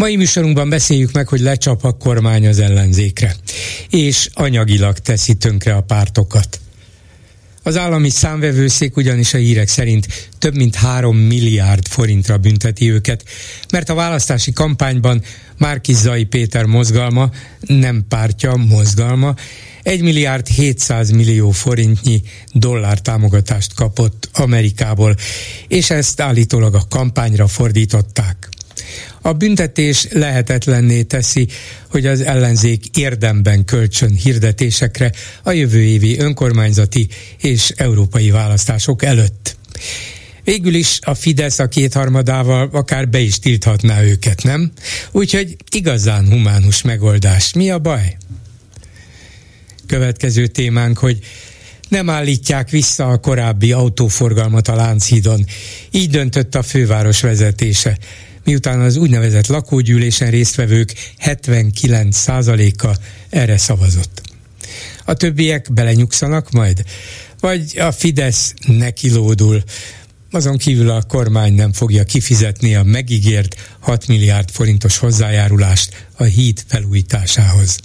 Mai műsorunkban beszéljük meg, hogy lecsap a kormány az ellenzékre, és anyagilag teszi tönkre a pártokat. Az állami számvevőszék ugyanis a hírek szerint több mint 3 milliárd forintra bünteti őket, mert a választási kampányban Márki Zai Péter mozgalma, nem pártja, mozgalma, 1 milliárd 700 millió forintnyi dollár támogatást kapott Amerikából, és ezt állítólag a kampányra fordították. A büntetés lehetetlenné teszi, hogy az ellenzék érdemben kölcsön hirdetésekre a jövő évi önkormányzati és európai választások előtt. Végül is a Fidesz a kétharmadával akár be is tilthatná őket, nem? Úgyhogy igazán humánus megoldás. Mi a baj? Következő témánk, hogy nem állítják vissza a korábbi autóforgalmat a Lánchídon. Így döntött a főváros vezetése miután az úgynevezett lakógyűlésen résztvevők 79%-a erre szavazott. A többiek belenyugszanak majd? Vagy a Fidesz nekilódul, azon kívül a kormány nem fogja kifizetni a megígért 6 milliárd forintos hozzájárulást a híd felújításához.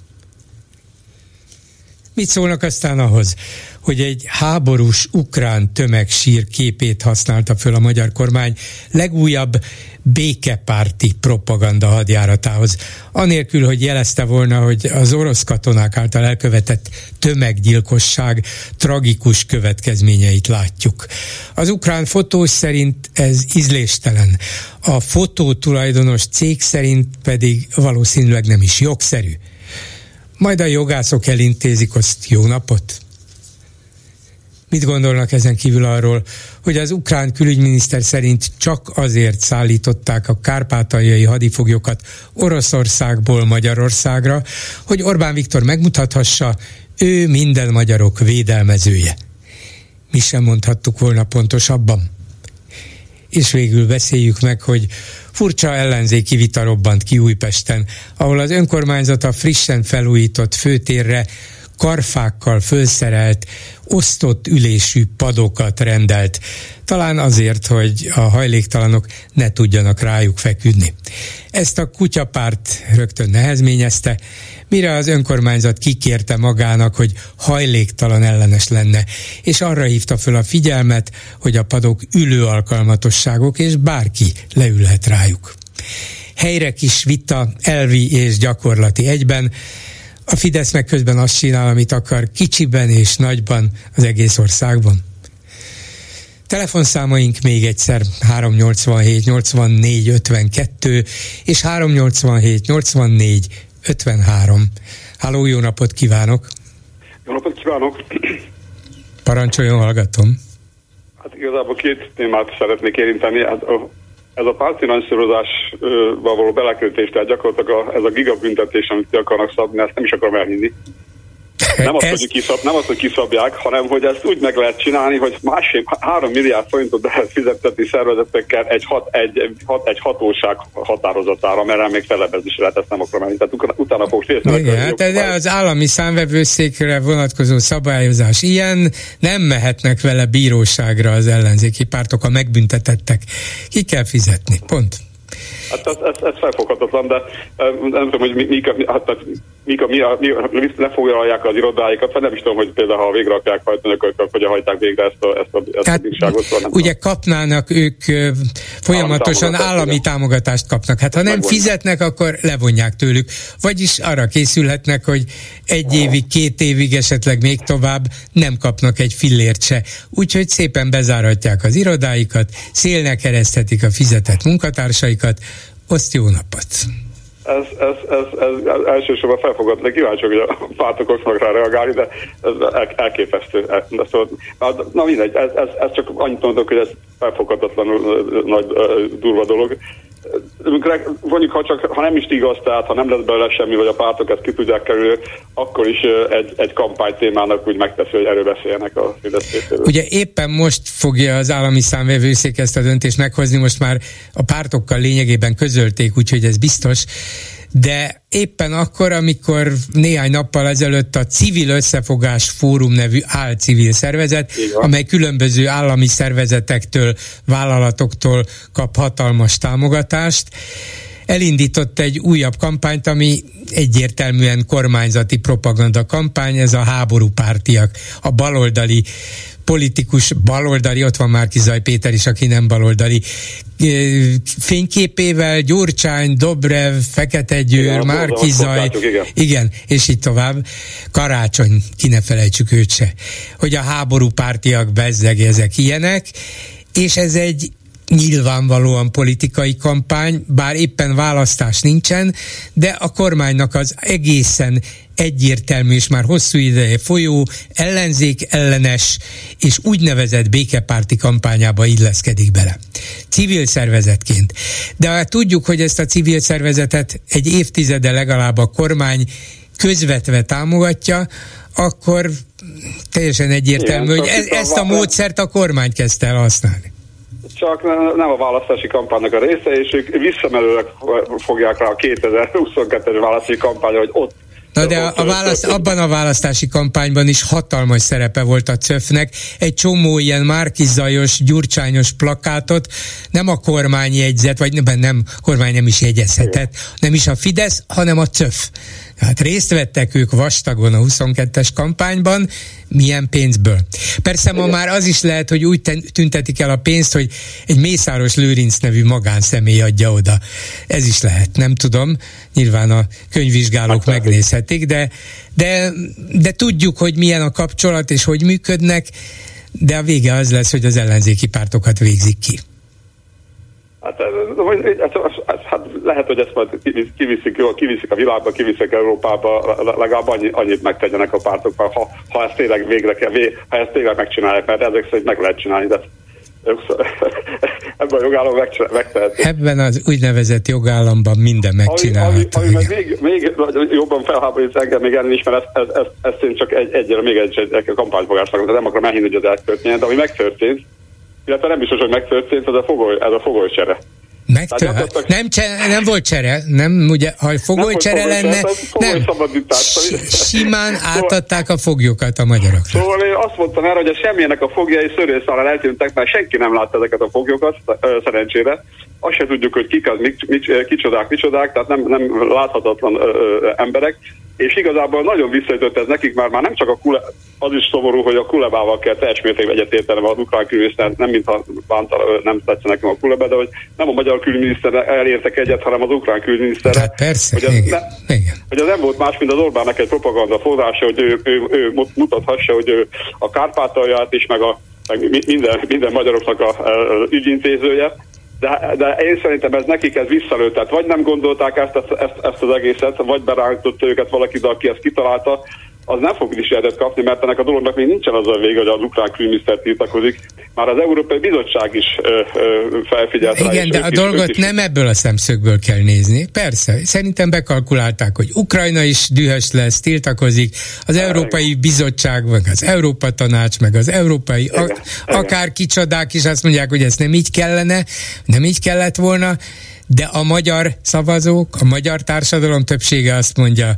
Mit szólnak aztán ahhoz, hogy egy háborús ukrán tömegsír képét használta föl a magyar kormány legújabb békepárti propaganda hadjáratához, anélkül, hogy jelezte volna, hogy az orosz katonák által elkövetett tömeggyilkosság tragikus következményeit látjuk. Az ukrán fotós szerint ez ízléstelen, a fotó tulajdonos cég szerint pedig valószínűleg nem is jogszerű. Majd a jogászok elintézik azt jó napot. Mit gondolnak ezen kívül arról, hogy az ukrán külügyminiszter szerint csak azért szállították a kárpátaljai hadifoglyokat Oroszországból Magyarországra, hogy Orbán Viktor megmutathassa, ő minden magyarok védelmezője. Mi sem mondhattuk volna pontosabban. És végül beszéljük meg, hogy furcsa ellenzéki vita robbant ki Újpesten, ahol az önkormányzat a frissen felújított főtérre karfákkal fölszerelt, osztott ülésű padokat rendelt. Talán azért, hogy a hajléktalanok ne tudjanak rájuk feküdni. Ezt a kutyapárt rögtön nehezményezte, mire az önkormányzat kikérte magának, hogy hajléktalan ellenes lenne, és arra hívta föl a figyelmet, hogy a padok ülő alkalmatosságok, és bárki leülhet rájuk. Helyre kis vita, elvi és gyakorlati egyben, a Fidesz meg közben azt csinál, amit akar, kicsiben és nagyban az egész országban. Telefonszámaink még egyszer 387 84 52 és 387 84 53. Háló, jó napot kívánok! Jó napot kívánok! Parancsoljon, hallgatom! Hát igazából két témát szeretnék érinteni. Hát ez a pártfinanszírozásba való beleköltés, tehát gyakorlatilag a, ez a gigabüntetés, amit ki akarnak szabni, ezt nem is akarom elhinni. Nem azt, hogy kiszab, nem azt, hogy kiszabják, hanem hogy ezt úgy meg lehet csinálni, hogy másfél, három milliárd forintot lehet fizettetni szervezetekkel egy, hat, egy, hat, egy hatóság határozatára, mert még felebez is lehet, ezt nem akarom elhinni. Tehát utána fog félni. Igen, hát ez az állami számvevőszékre vonatkozó szabályozás ilyen, nem mehetnek vele bíróságra az ellenzéki pártok, a megbüntetettek. Ki kell fizetni, pont. Hát ez, ez, ez felfoghatatlan, de nem tudom, hogy mik, hát, mik a, mi a, mi a, lefoglalják az irodáikat, vagy nem is tudom, hogy például ha végre akarják hajtani, akkor hogyan hajták végre ezt a, ezt a, ezt hát, a bírságot. Szóval ugye tudom. kapnának ők folyamatosan állami, állami támogatást kapnak. Hát ha nem Megvonják. fizetnek, akkor levonják tőlük. Vagyis arra készülhetnek, hogy egy évig, két évig, esetleg még tovább nem kapnak egy fillért se. Úgyhogy szépen bezáratják az irodáikat, szélnek kereszthetik a fizetett munkatársaikat, azt jó napot! Ez, ez, ez, ez, elsősorban felfogadni, kíváncsi, hogy a pártok fognak rá reagálni, de ez el, elképesztő. Szóval, na mindegy, ez, ez, ez csak annyit mondok, hogy ez felfogadatlanul nagy durva dolog. Mondjuk, ha, csak, ha nem is igaz, tehát ha nem lesz belőle semmi, vagy a pártok ezt ki tudják kerülni, akkor is egy, egy kampánytémának úgy megteszi, hogy erről beszélnek a Fidesz Ugye éppen most fogja az állami számvevőszék ezt a döntést meghozni, most már a pártokkal lényegében közölték, úgyhogy ez biztos, de éppen akkor, amikor néhány nappal ezelőtt a Civil Összefogás Fórum nevű álcivil szervezet, amely különböző állami szervezetektől, vállalatoktól kap hatalmas támogatást, elindított egy újabb kampányt, ami egyértelműen kormányzati propaganda kampány, ez a háborúpártiak, a baloldali politikus baloldali, ott van már Kizaj Péter is, aki nem baloldali, fényképével Gyurcsány, Dobrev, Fekete Győr, Márkizaj, igen. igen, és így tovább. Karácsony, ki ne felejtsük őt se. Hogy a háború pártiak bezzeg, ezek ilyenek, és ez egy nyilvánvalóan politikai kampány, bár éppen választás nincsen, de a kormánynak az egészen egyértelmű és már hosszú ideje folyó ellenzék ellenes és úgynevezett békepárti kampányába illeszkedik bele. Civil szervezetként. De hát tudjuk, hogy ezt a civil szervezetet egy évtizede legalább a kormány közvetve támogatja, akkor teljesen egyértelmű, Igen, hogy e- ezt a módszert a kormány kezdte el használni csak nem a választási kampánynak a része, és ők visszamelőleg fogják rá a 2022-es választási kampányra, hogy ott Na de a, a választ, abban a választási kampányban is hatalmas szerepe volt a CÖF-nek. Egy csomó ilyen márkizajos, gyurcsányos plakátot nem a kormány jegyzett, vagy nem, nem kormány nem is jegyezhetett, nem is a Fidesz, hanem a CÖF. Hát részt vettek ők vastagon a 22-es kampányban, milyen pénzből. Persze ma már az is lehet, hogy úgy tüntetik el a pénzt, hogy egy Mészáros Lőrinc nevű magánszemély adja oda. Ez is lehet, nem tudom. Nyilván a könyvvizsgálók hát, megnézhetik, de, de, de tudjuk, hogy milyen a kapcsolat és hogy működnek, de a vége az lesz, hogy az ellenzéki pártokat végzik ki. Hát, hát, lehet, hogy ezt majd kiviszik, kiviszik a világba, kiviszik Európába, legalább annyi, annyit megtegyenek a pártok, ha, ha ezt tényleg végre kell, ha ezt tényleg megcsinálják, mert ezek szerint meg lehet csinálni, de ebben a jogállam megtehető. Ebben az úgynevezett jogállamban minden megcsinálható. Ami, ami, ami még, még jobban felháborít engem még ennél is, mert ezt, ezt, ezt, ezt én csak egy, egyre, még egy, egy, egy kampányfogásnak, de nem akarom elhinni, hogy ez eltörténjen, de ami megtörtént, illetve nem biztos, hogy megtörtént, ez a, fogoly, ez a fogolycsere. Megtört. Nem, csere, nem volt csere, nem, ugye, ha fogolycsere lenne, nem, simán szóval- átadták a foglyokat a magyarok. Szóval én azt mondtam erre, hogy a semmilyenek a fogjai szörőszálán eltűntek, mert senki nem látta ezeket a foglyokat, szerencsére. Azt se tudjuk, hogy kik az, mik, mik, kicsodák, micsodák, tehát nem, nem láthatatlan ö, ö, emberek és igazából nagyon visszaütött ez nekik, már, már nem csak a kule, az is szomorú, hogy a kulebával kell teljes mértékben egyetértenem az ukrán külügyminiszter, nem mintha bánta, nem tetszene nekem a kulebe, de hogy nem a magyar külügyminiszter elértek egyet, hanem az ukrán külügyminiszter. Hát persze, hogy az, igen, ne, igen. hogy az nem volt más, mint az Orbánnak egy propaganda forrása, hogy ő, ő, ő mutathassa, hogy ő a Kárpátalját is, meg a meg minden, minden magyaroknak a, a ügyintézője, de, de én szerintem ez nekik ez visszalőtt, tehát vagy nem gondolták ezt, ezt, ezt, az egészet, vagy berántott őket valaki, de aki ezt kitalálta, az nem fog dicséretet kapni, mert ennek a dolognak még nincsen az a vége, hogy az ukrán külügyminiszter tiltakozik. Már az Európai Bizottság is ö, ö, felfigyelt rá. Igen, de a is, dolgot is. nem ebből a szemszögből kell nézni. Persze, szerintem bekalkulálták, hogy Ukrajna is dühös lesz, tiltakozik, az Európai igen. Bizottság, meg az Európa Tanács, meg az Európai, igen, a, akár kicsodák is azt mondják, hogy ezt nem így kellene, nem így kellett volna, de a magyar szavazók, a magyar társadalom többsége azt mondja,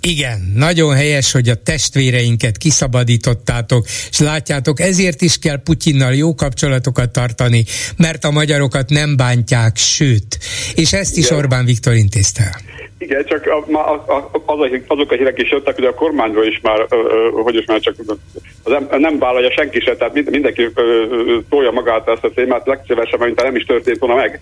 igen, nagyon helyes, hogy a testvéreinket kiszabadítottátok, és látjátok, ezért is kell Putyinnal jó kapcsolatokat tartani, mert a magyarokat nem bántják, sőt. És ezt is Igen. Orbán Viktor intézte Igen, csak a, a, a, azok a hírek is jöttek, hogy a kormányról is már, hogy is már csak az nem, nem vállalja senki se, tehát mindenki tolja magát ezt a témát legszívesebben, mint nem is történt volna meg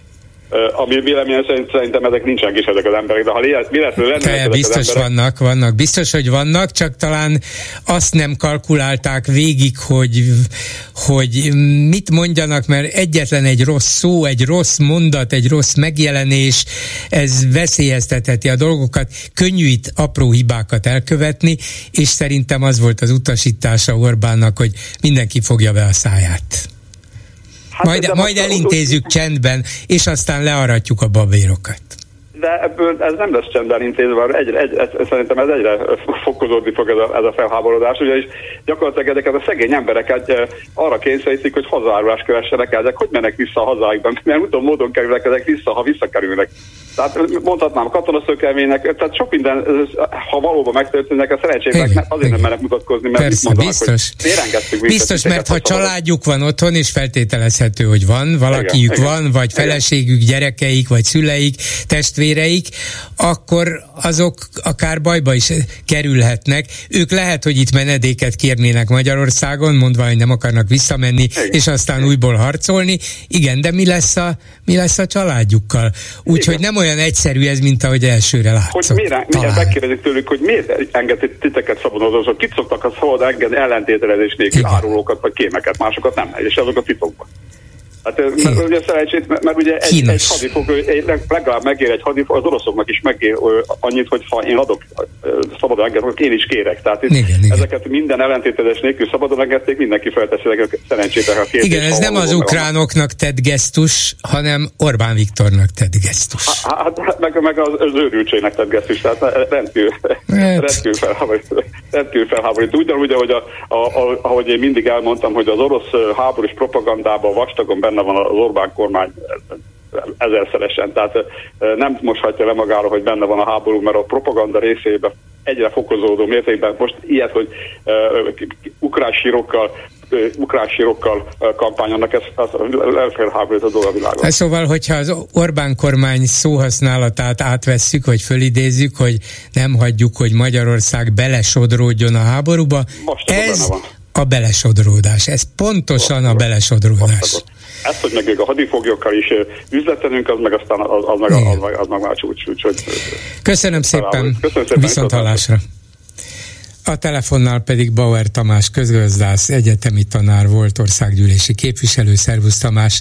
ami véleményem szerint szerintem ezek nincsenek is ezek az emberek, de ha véletlenül lenne ezek biztos az emberek, vannak, vannak, biztos, hogy vannak, csak talán azt nem kalkulálták végig, hogy, hogy mit mondjanak, mert egyetlen egy rossz szó, egy rossz mondat, egy rossz megjelenés, ez veszélyeztetheti a dolgokat, könnyű itt apró hibákat elkövetni, és szerintem az volt az utasítása Orbánnak, hogy mindenki fogja be a száját. Hát majd, majd elintézzük csendben, és aztán learatjuk a babérokat de ebből ez nem lesz csendben intézve, egyre, egy, egy, szerintem ez egyre fokozódni fog ez a, ez a felháborodás, ugyanis gyakorlatilag ezeket a szegény embereket eh, arra kényszerítik, hogy hazárulást kövessenek el, ezek hogy mennek vissza a hazáikban, mert utóbb módon kerülnek ezek vissza, ha visszakerülnek. Tehát mondhatnám katonaszökelménynek, tehát sok minden, ha valóban megtörténnek, a szerencsének azért nem merek mutatkozni, mert Persze, mondanak, biztos. hogy Biztos, mert ha családjuk van otthon, és feltételezhető, hogy van, valakiük igen, van, igen, vagy feleségük, gyerekeik, vagy szüleik, testvéreik, akkor azok akár bajba is kerülhetnek. Ők lehet, hogy itt menedéket kérnének Magyarországon, mondva, hogy nem akarnak visszamenni, igen, és aztán igen. újból harcolni. Igen, de mi lesz a, mi lesz a családjukkal? Úgyhogy nem olyan egyszerű ez, mint ahogy elsőre látszott. Hogy miért, miért megkérdezik tőlük, hogy miért engedett titeket szabadon Kit szoktak a szabad engedni ellentételezés nélkül árulókat vagy kémeket, másokat nem, és azok a titokban. Hát mert ugye szerencsét, mert, ugye egy, egy hadifog, egy, legalább megér egy hadifog, az oroszoknak is megér annyit, hogy ha én adok szabadon engedni, én is kérek. Tehát itt igen, ezeket igen. minden ellentételes nélkül szabadon engedték, mindenki felteszi szerencsét. A kérdés, igen, ez nem az ukránoknak tett gesztus, hanem Orbán Viktornak tett gesztus. Hát, hát meg, meg az, az őrültségnek tett gesztus, tehát rendkívül, hát. rendkívül felháborító. Rendkívül felháborító. Ugyanúgy, ahogy, a, a, a, ahogy én mindig elmondtam, hogy az orosz háborús propagandában vastagon benne van az Orbán kormány ezerszeresen. Tehát nem most hagyja le magára, hogy benne van a háború, mert a propaganda részében egyre fokozódó mértékben most ilyet, hogy uh, ukrán sírokkal ukrán sírokkal kampányolnak, ez, ez elférháborít a dolog a világon. Hát szóval, hogyha az Orbán kormány szóhasználatát átvesszük, vagy fölidézzük, hogy nem hagyjuk, hogy Magyarország belesodródjon a háborúba, Most ez a belesodródás. Ez pontosan a belesodródás. Ez, hogy meg a hadifoglyokkal is üzletelünk, az meg aztán az, az, meg, az, meg, az meg már csúcs. Úgyhogy, Köszönöm szépen, Köszönöm szépen viszont hallásra. A telefonnál pedig Bauer Tamás közgazdász, egyetemi tanár volt, országgyűlési képviselő. Szervusz Tamás!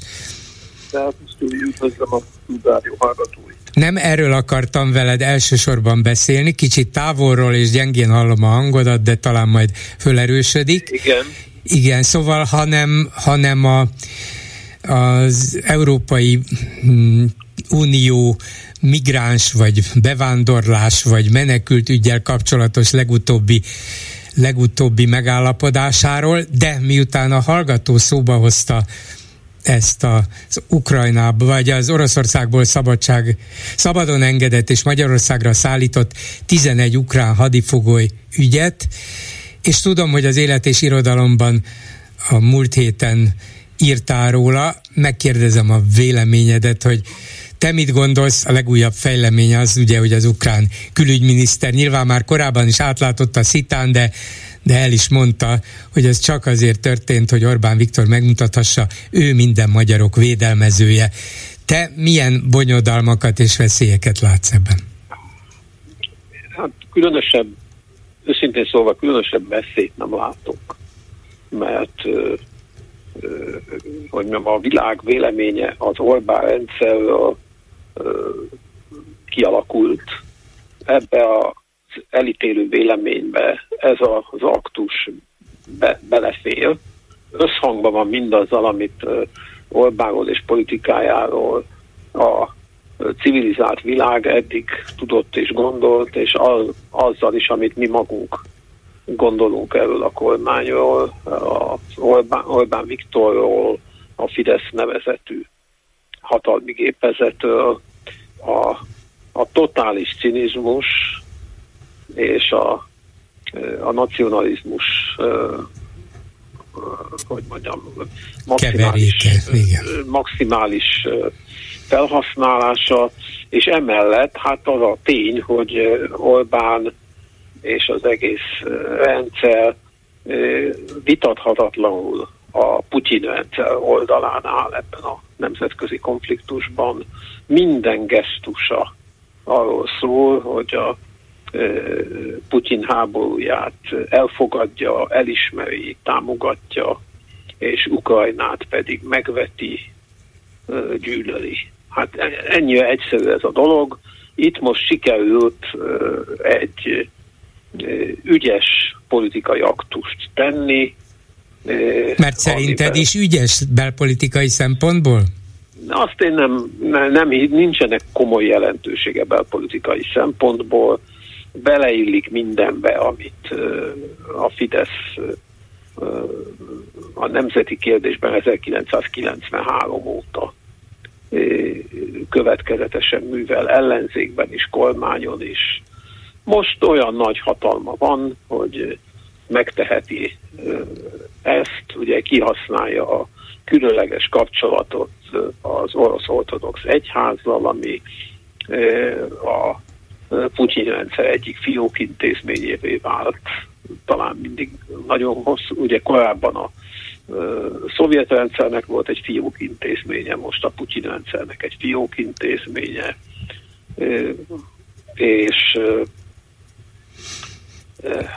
üdvözlöm a Rádió hallgatóit. Nem erről akartam veled elsősorban beszélni, kicsit távolról és gyengén hallom a hangodat, de talán majd fölerősödik. Igen. Igen, szóval hanem, hanem a, az Európai mm, Unió migráns, vagy bevándorlás, vagy menekült ügyel kapcsolatos legutóbbi legutóbbi megállapodásáról, de miután a hallgató szóba hozta ezt az Ukrajnába, vagy az Oroszországból szabadság, szabadon engedett és Magyarországra szállított 11 ukrán hadifogoly ügyet, és tudom, hogy az élet és irodalomban a múlt héten írtál róla, megkérdezem a véleményedet, hogy te mit gondolsz? A legújabb fejlemény az ugye, hogy az ukrán külügyminiszter nyilván már korábban is átlátott a szitán, de de el is mondta, hogy ez csak azért történt, hogy Orbán Viktor megmutathassa, ő minden magyarok védelmezője. Te milyen bonyodalmakat és veszélyeket látsz ebben? Hát különösebb, őszintén szólva különösebb veszélyt nem látok, mert hogy mondjam, a világ véleménye az Orbán rendszerről kialakult. Ebbe a elítélő véleménybe ez az aktus be, belefér. Összhangban van mindazzal, amit Orbánról és politikájáról a civilizált világ eddig tudott és gondolt, és az, azzal is, amit mi magunk gondolunk erről a kormányról, az Orbán, Orbán Viktorról, a Fidesz nevezetű hatalmi gépezetről, a, a totális cinizmus, és a, a nacionalizmus hogy mondjam, maximális, maximális felhasználása, és emellett hát az a tény, hogy Orbán és az egész rendszer vitathatatlanul a Putyin rendszer oldalán áll ebben a nemzetközi konfliktusban. Minden gesztusa arról szól, hogy a Putyin háborúját elfogadja, elismeri, támogatja, és Ukrajnát pedig megveti, gyűlöli. Hát e, ennyi egyszerű ez a dolog. Itt most sikerült egy ügyes politikai aktust tenni, Mert szerinted amiben... is ügyes belpolitikai szempontból? Azt én nem, nem, nincsenek komoly jelentősége belpolitikai szempontból, beleillik mindenbe, amit a Fidesz a nemzeti kérdésben 1993 óta következetesen művel ellenzékben is, kormányon is. Most olyan nagy hatalma van, hogy megteheti ezt, ugye kihasználja a különleges kapcsolatot az orosz ortodox egyházzal, ami a Putyin rendszer egyik fiókintézményévé vált, talán mindig nagyon hosszú, ugye korábban a szovjet rendszernek volt egy fiókintézménye, most a Putyin rendszernek egy fiókintézménye, és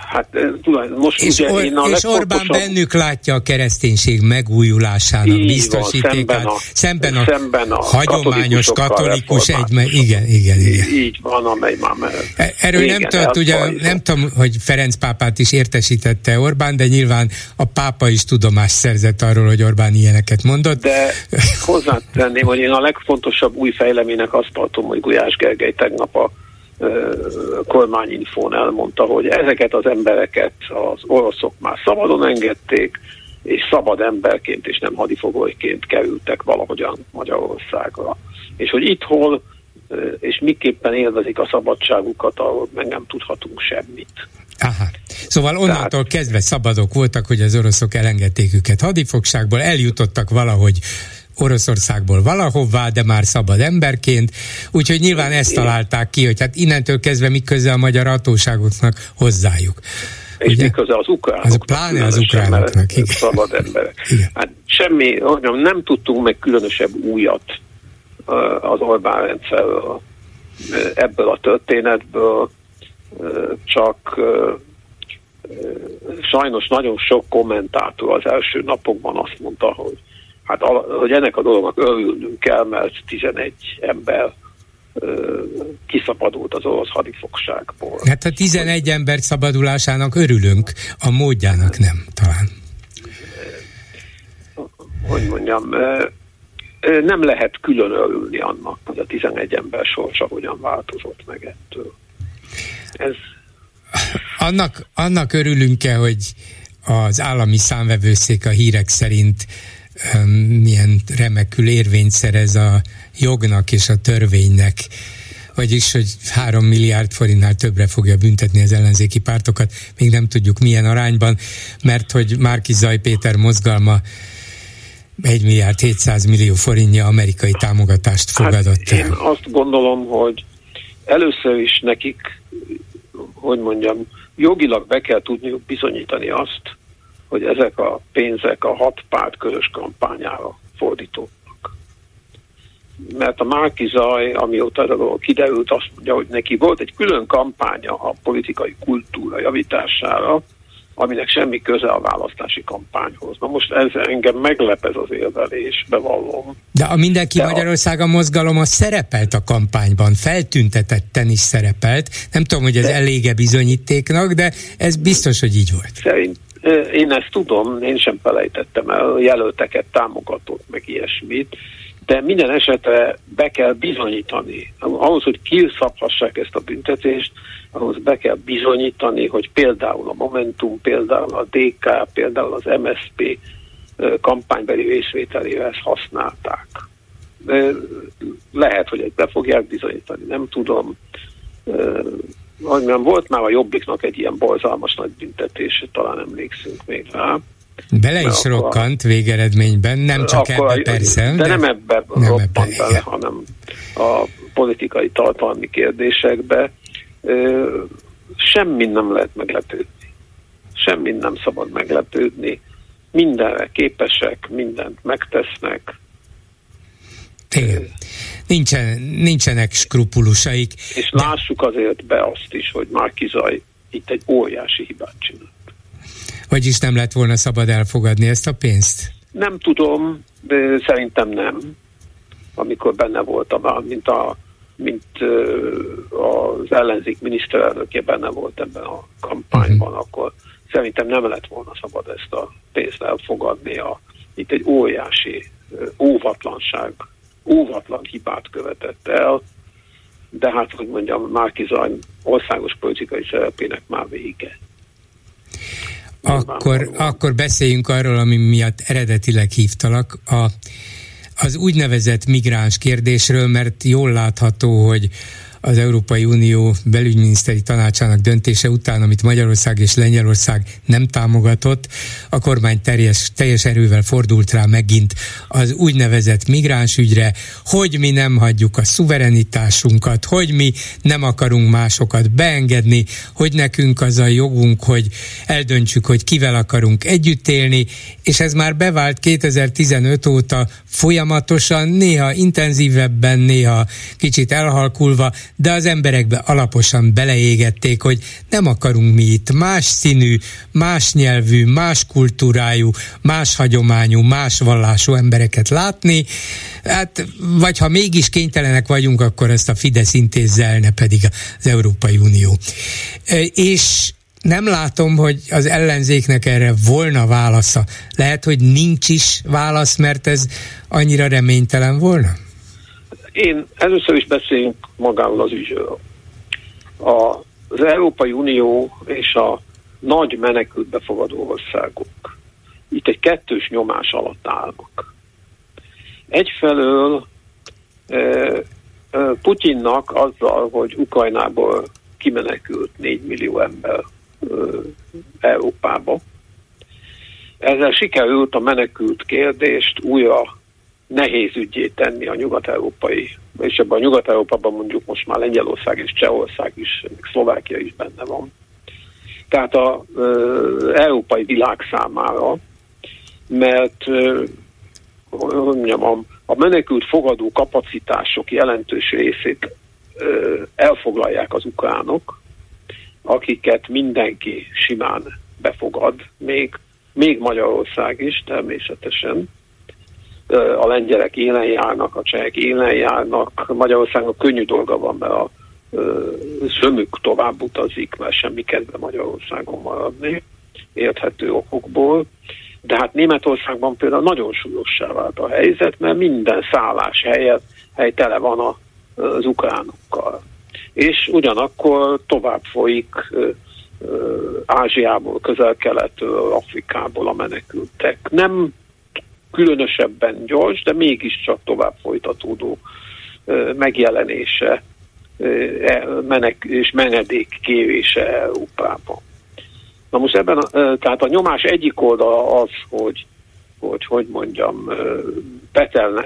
Hát most és, ugye or, én a és Orbán bennük látja a kereszténység megújulásának Így biztosítékát, van, szemben, a, szemben a hagyományos katolikus egy, igen, igen, igen. Így van, amely már e- Erről igen, nem tudod, ugye, nem tudom, hogy Ferenc pápát is értesítette Orbán, de nyilván a pápa is tudomást szerzett arról, hogy Orbán ilyeneket mondott. De hozzátenném, hogy én a legfontosabb új fejleménynek azt tartom, hogy Gulyás Gergely tegnap a kormányinfón elmondta, hogy ezeket az embereket az oroszok már szabadon engedték, és szabad emberként és nem hadifogolyként kerültek valahogyan Magyarországra. És hogy itt hol és miképpen élvezik a szabadságukat, ahol meg nem tudhatunk semmit. Aha. Szóval onnantól Tehát, kezdve szabadok voltak, hogy az oroszok elengedték őket hadifogságból, eljutottak valahogy Oroszországból valahová, de már szabad emberként, úgyhogy nyilván ezt találták ki, hogy hát innentől kezdve mi köze a magyar hatóságoknak hozzájuk. És Ugye? mi köze az ukránoknak. Az, pláne az ukránoknak, igen. Szabad emberek. Igen. Hát semmi, nem tudtunk meg különösebb újat az Orbán rendszerről ebből a történetből, csak sajnos nagyon sok kommentátor az első napokban azt mondta, hogy hát hogy ennek a dolognak örülnünk kell, mert 11 ember kiszabadult az orosz hadifogságból. Hát a 11 ember szabadulásának örülünk, a módjának nem talán. Hogy mondjam, nem lehet külön örülni annak, hogy a 11 ember sorsa hogyan változott meg ettől. Ez... Annak, annak örülünk-e, hogy az állami számvevőszék a hírek szerint milyen remekül érvényt szerez a jognak és a törvénynek, vagyis, hogy három milliárd forintnál többre fogja büntetni az ellenzéki pártokat, még nem tudjuk milyen arányban, mert hogy Márki Zaj Péter mozgalma 1 milliárd 700 millió forintja amerikai támogatást fogadott hát. Én azt gondolom, hogy először is nekik, hogy mondjam, jogilag be kell tudniuk bizonyítani azt, hogy ezek a pénzek a hat párt közös kampányára fordítottak. Mert a Márki Zaj, amióta kiderült, azt mondja, hogy neki volt egy külön kampánya a politikai kultúra javítására, aminek semmi köze a választási kampányhoz. Na most ez engem meglep ez az érvelés, bevallom. De a Mindenki De Magyarország a mozgalom a szerepelt a kampányban, feltüntetetten is szerepelt. Nem tudom, hogy ez de... elége bizonyítéknak, de ez biztos, hogy így volt. Szerint, én ezt tudom, én sem felejtettem el, jelölteket támogatott, meg ilyesmit, de minden esetre be kell bizonyítani. Ahhoz, hogy kiszabhassák ezt a büntetést, ahhoz be kell bizonyítani, hogy például a Momentum, például a DK, például az MSP kampánybeli részvételével ezt használták. Lehet, hogy ezt be fogják bizonyítani, nem tudom hogy mondjam, volt már a Jobbiknak egy ilyen borzalmas nagy büntetése, talán emlékszünk még rá. Bele is akkor, rokkant végeredményben, nem csak akkor, ebbe persze. De, de nem ebbe nem roppant ebbe, bele, hanem a politikai tartalmi kérdésekbe. Semmi nem lehet meglepődni. Semmi nem szabad meglepődni. Mindenre képesek, mindent megtesznek. Igen. Nincsen, nincsenek skrupulusaik. És de... lássuk azért be azt is, hogy Márki Zaj itt egy óriási hibát csinált. Vagyis nem lett volna szabad elfogadni ezt a pénzt? Nem tudom, de szerintem nem. Amikor benne voltam, mint a mint az ellenzék miniszterelnöke benne volt ebben a kampányban, uh-huh. akkor szerintem nem lett volna szabad ezt a pénzt elfogadni. A, itt egy óriási óvatlanság, óvatlan hibát követett el, de hát, hogy mondjam, Márkizaj országos politikai szerepének már vége. Akkor, akkor beszéljünk arról, ami miatt eredetileg hívtalak, a, az úgynevezett migráns kérdésről, mert jól látható, hogy az Európai Unió belügyminiszteri tanácsának döntése után, amit Magyarország és Lengyelország nem támogatott, a kormány teljes, teljes erővel fordult rá megint az úgynevezett migránsügyre, hogy mi nem hagyjuk a szuverenitásunkat, hogy mi nem akarunk másokat beengedni, hogy nekünk az a jogunk, hogy eldöntsük, hogy kivel akarunk együtt élni, és ez már bevált 2015 óta folyamatosan, néha intenzívebben, néha kicsit elhalkulva, de az emberekbe alaposan beleégették, hogy nem akarunk mi itt más színű, más nyelvű, más kultúrájú, más hagyományú, más vallású embereket látni, hát vagy ha mégis kénytelenek vagyunk, akkor ezt a Fidesz intézze el, ne pedig az Európai Unió. És nem látom, hogy az ellenzéknek erre volna válasza. Lehet, hogy nincs is válasz, mert ez annyira reménytelen volna? Én először is beszéljünk magáról az ügyről. A, az Európai Unió és a nagy menekült befogadó országok itt egy kettős nyomás alatt állnak. Egyfelől e, e, Putyinnak azzal, hogy Ukrajnából kimenekült 4 millió ember e, Európába, ezzel sikerült a menekült kérdést újra nehéz ügyé tenni a nyugat-európai, és ebben a nyugat-európában mondjuk most már Lengyelország és Csehország is, Szlovákia is benne van. Tehát a európai világ számára, mert hogy mondjam, a, a menekült fogadó kapacitások jelentős részét ö, elfoglalják az ukránok, akiket mindenki simán befogad, még, még Magyarország is természetesen, a lengyelek élen járnak, a csehek élen járnak, Magyarországon könnyű dolga van, mert a sömük tovább utazik, mert semmi kedve Magyarországon maradni, érthető okokból. De hát Németországban például nagyon súlyossá vált a helyzet, mert minden szállás helyet, hely tele van a, az ukránokkal. És ugyanakkor tovább folyik Ázsiából, közel-keletől, Afrikából a menekültek. Nem különösebben gyors, de mégiscsak tovább folytatódó megjelenése e, menek, és menedék kérése Európában. Na most ebben, a, tehát a nyomás egyik oldala az, hogy, hogy, hogy mondjam, petelne,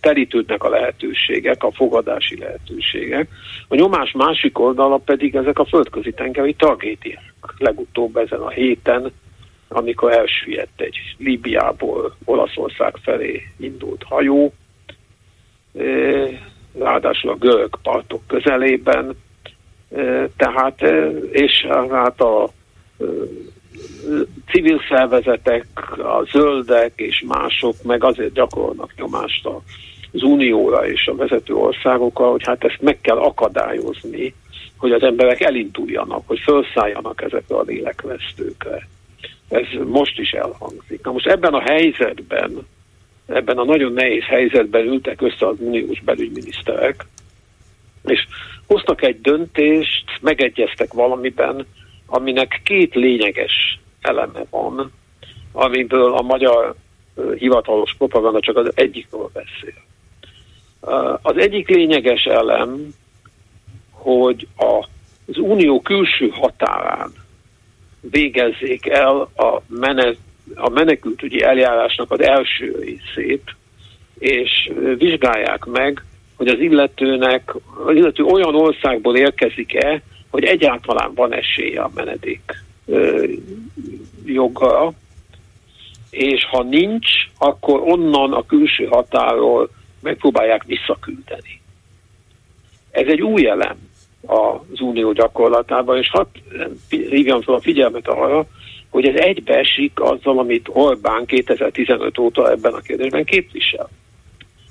terítődnek a lehetőségek, a fogadási lehetőségek. A nyomás másik oldala pedig ezek a földközi tengeri tragédiák. Legutóbb ezen a héten amikor elsüllyedt egy Líbiából Olaszország felé indult hajó, ráadásul a görög partok közelében, tehát, és hát a civil szervezetek, a zöldek és mások meg azért gyakorolnak nyomást az unióra és a vezető országokra, hogy hát ezt meg kell akadályozni, hogy az emberek elinduljanak, hogy felszálljanak ezekre a lélekvesztőkre. Ez most is elhangzik. Na most ebben a helyzetben, ebben a nagyon nehéz helyzetben ültek össze az uniós belügyminiszterek, és hoztak egy döntést, megegyeztek valamiben, aminek két lényeges eleme van, amiből a magyar hivatalos propaganda csak az egyikről beszél. Az egyik lényeges elem, hogy az unió külső határán végezzék el a, menet, a menekültügyi eljárásnak az első részét, és vizsgálják meg, hogy az illetőnek, az illető olyan országból érkezik-e, hogy egyáltalán van esélye a menedék joga, és ha nincs, akkor onnan a külső határól megpróbálják visszaküldeni. Ez egy új elem az unió gyakorlatában, és hadd hívjam fel a figyelmet arra, hogy ez egybeesik azzal, amit Orbán 2015 óta ebben a kérdésben képvisel.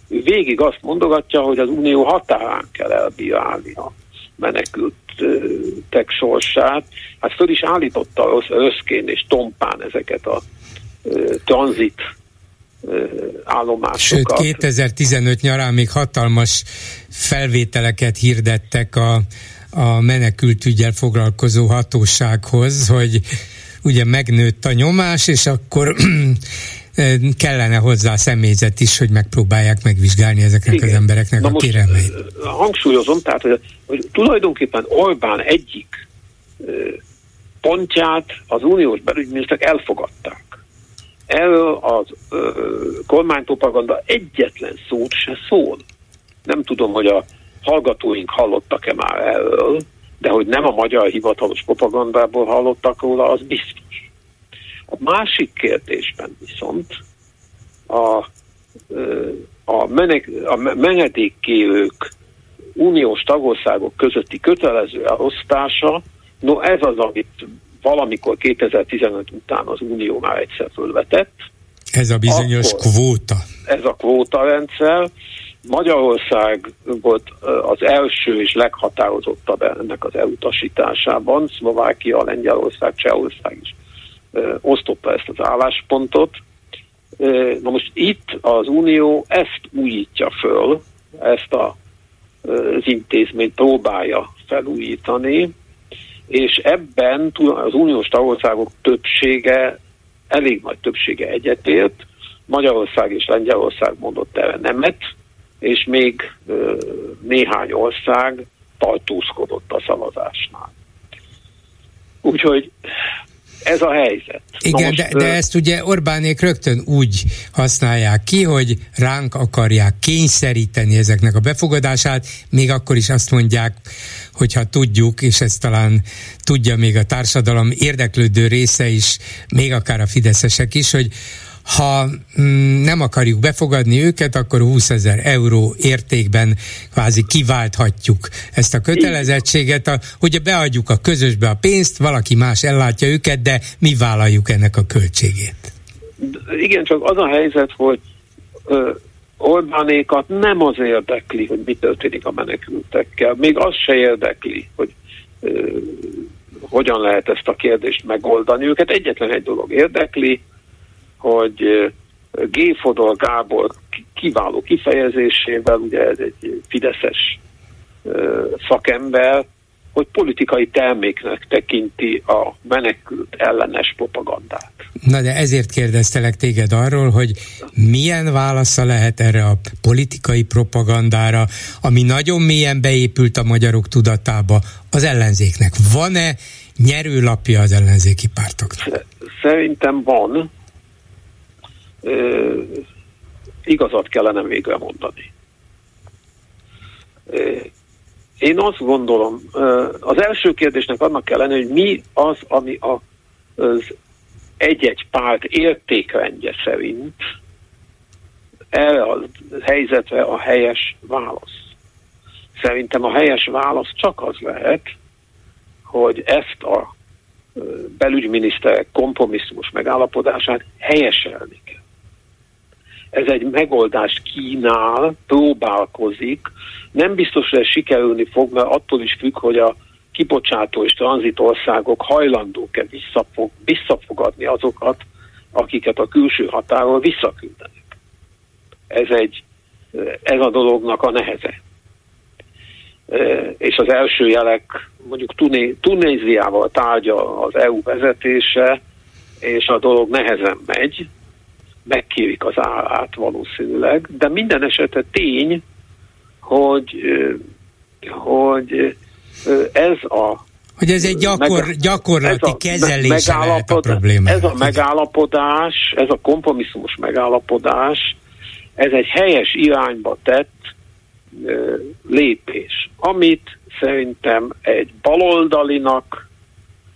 ő végig azt mondogatja, hogy az unió határán kell elbírálni a menekültek sorsát. Hát föl is állította összkén és tompán ezeket a tranzit állomásokat. Sőt, 2015 nyarán még hatalmas felvételeket hirdettek a, a menekültügyel foglalkozó hatósághoz, hogy ugye megnőtt a nyomás, és akkor kellene hozzá személyzet is, hogy megpróbálják megvizsgálni ezeknek Igen. az embereknek Na a kérelmeit. Hangsúlyozom, tehát, hogy, hogy tulajdonképpen Orbán egyik pontját az uniós belügyminiszterek elfogadták. Erről az ö, kormánypropaganda egyetlen szót se szól. Nem tudom, hogy a hallgatóink hallottak-e már erről, de hogy nem a magyar hivatalos propagandából hallottak róla, az biztos. A másik kérdésben viszont a, a, menek, a menedékkérők uniós tagországok közötti kötelező elosztása, no ez az, amit valamikor 2015 után az Unió már egyszer fölvetett. Ez a bizonyos Akkor kvóta. Ez a kvóta rendszer. Magyarország volt az első és leghatározottabb ennek az elutasításában. Szlovákia, Lengyelország, Csehország is osztotta ezt az álláspontot. Na most itt az Unió ezt újítja föl, ezt a, az intézményt próbálja felújítani, és ebben az uniós tagországok többsége, elég nagy többsége egyetért, Magyarország és Lengyelország mondott erre nemet, és még néhány ország tartózkodott a szavazásnál. Úgyhogy ez a helyzet. Igen, most, de, de ezt ugye Orbánék rögtön úgy használják ki, hogy ránk akarják kényszeríteni ezeknek a befogadását, még akkor is azt mondják, hogyha tudjuk, és ezt talán tudja még a társadalom érdeklődő része is, még akár a fideszesek is, hogy ha mm, nem akarjuk befogadni őket, akkor 20 ezer euró értékben kvázi kiválthatjuk ezt a kötelezettséget, a, hogy beadjuk a közösbe a pénzt, valaki más ellátja őket, de mi vállaljuk ennek a költségét. Igen, csak az a helyzet, hogy ö, Orbánékat nem az érdekli, hogy mi történik a menekültekkel. Még az se érdekli, hogy ö, hogyan lehet ezt a kérdést megoldani. Őket egyetlen egy dolog érdekli, hogy G. Fodor Gábor kiváló kifejezésével, ugye ez egy fideszes szakember, hogy politikai terméknek tekinti a menekült ellenes propagandát. Na de ezért kérdeztelek téged arról, hogy milyen válasza lehet erre a politikai propagandára, ami nagyon mélyen beépült a magyarok tudatába az ellenzéknek. Van-e nyerőlapja az ellenzéki pártoknak? Szerintem van, igazat kellene végre mondani. Én azt gondolom, az első kérdésnek annak kell lenni, hogy mi az, ami az egy-egy párt értékrendje szerint erre a helyzetre a helyes válasz. Szerintem a helyes válasz csak az lehet, hogy ezt a belügyminiszterek kompromisszumos megállapodását helyeselni ez egy megoldást kínál, próbálkozik. Nem biztos, hogy ez sikerülni fog, mert attól is függ, hogy a kibocsátó és tranzitországok hajlandók-e visszafog, visszafogadni azokat, akiket a külső határól visszaküldenek. Ez, egy, ez a dolognak a neheze. És az első jelek mondjuk Tuné, Tunéziával tárgya az EU vezetése, és a dolog nehezen megy, megkérik az árát valószínűleg, de minden esetre tény, hogy, hogy ez a hogy ez egy gyakor, meg, gyakorlati ez a kezelése lehet a problémának. Ez a megállapodás, ez a kompromisszumos megállapodás, ez egy helyes irányba tett ö, lépés, amit szerintem egy baloldalinak,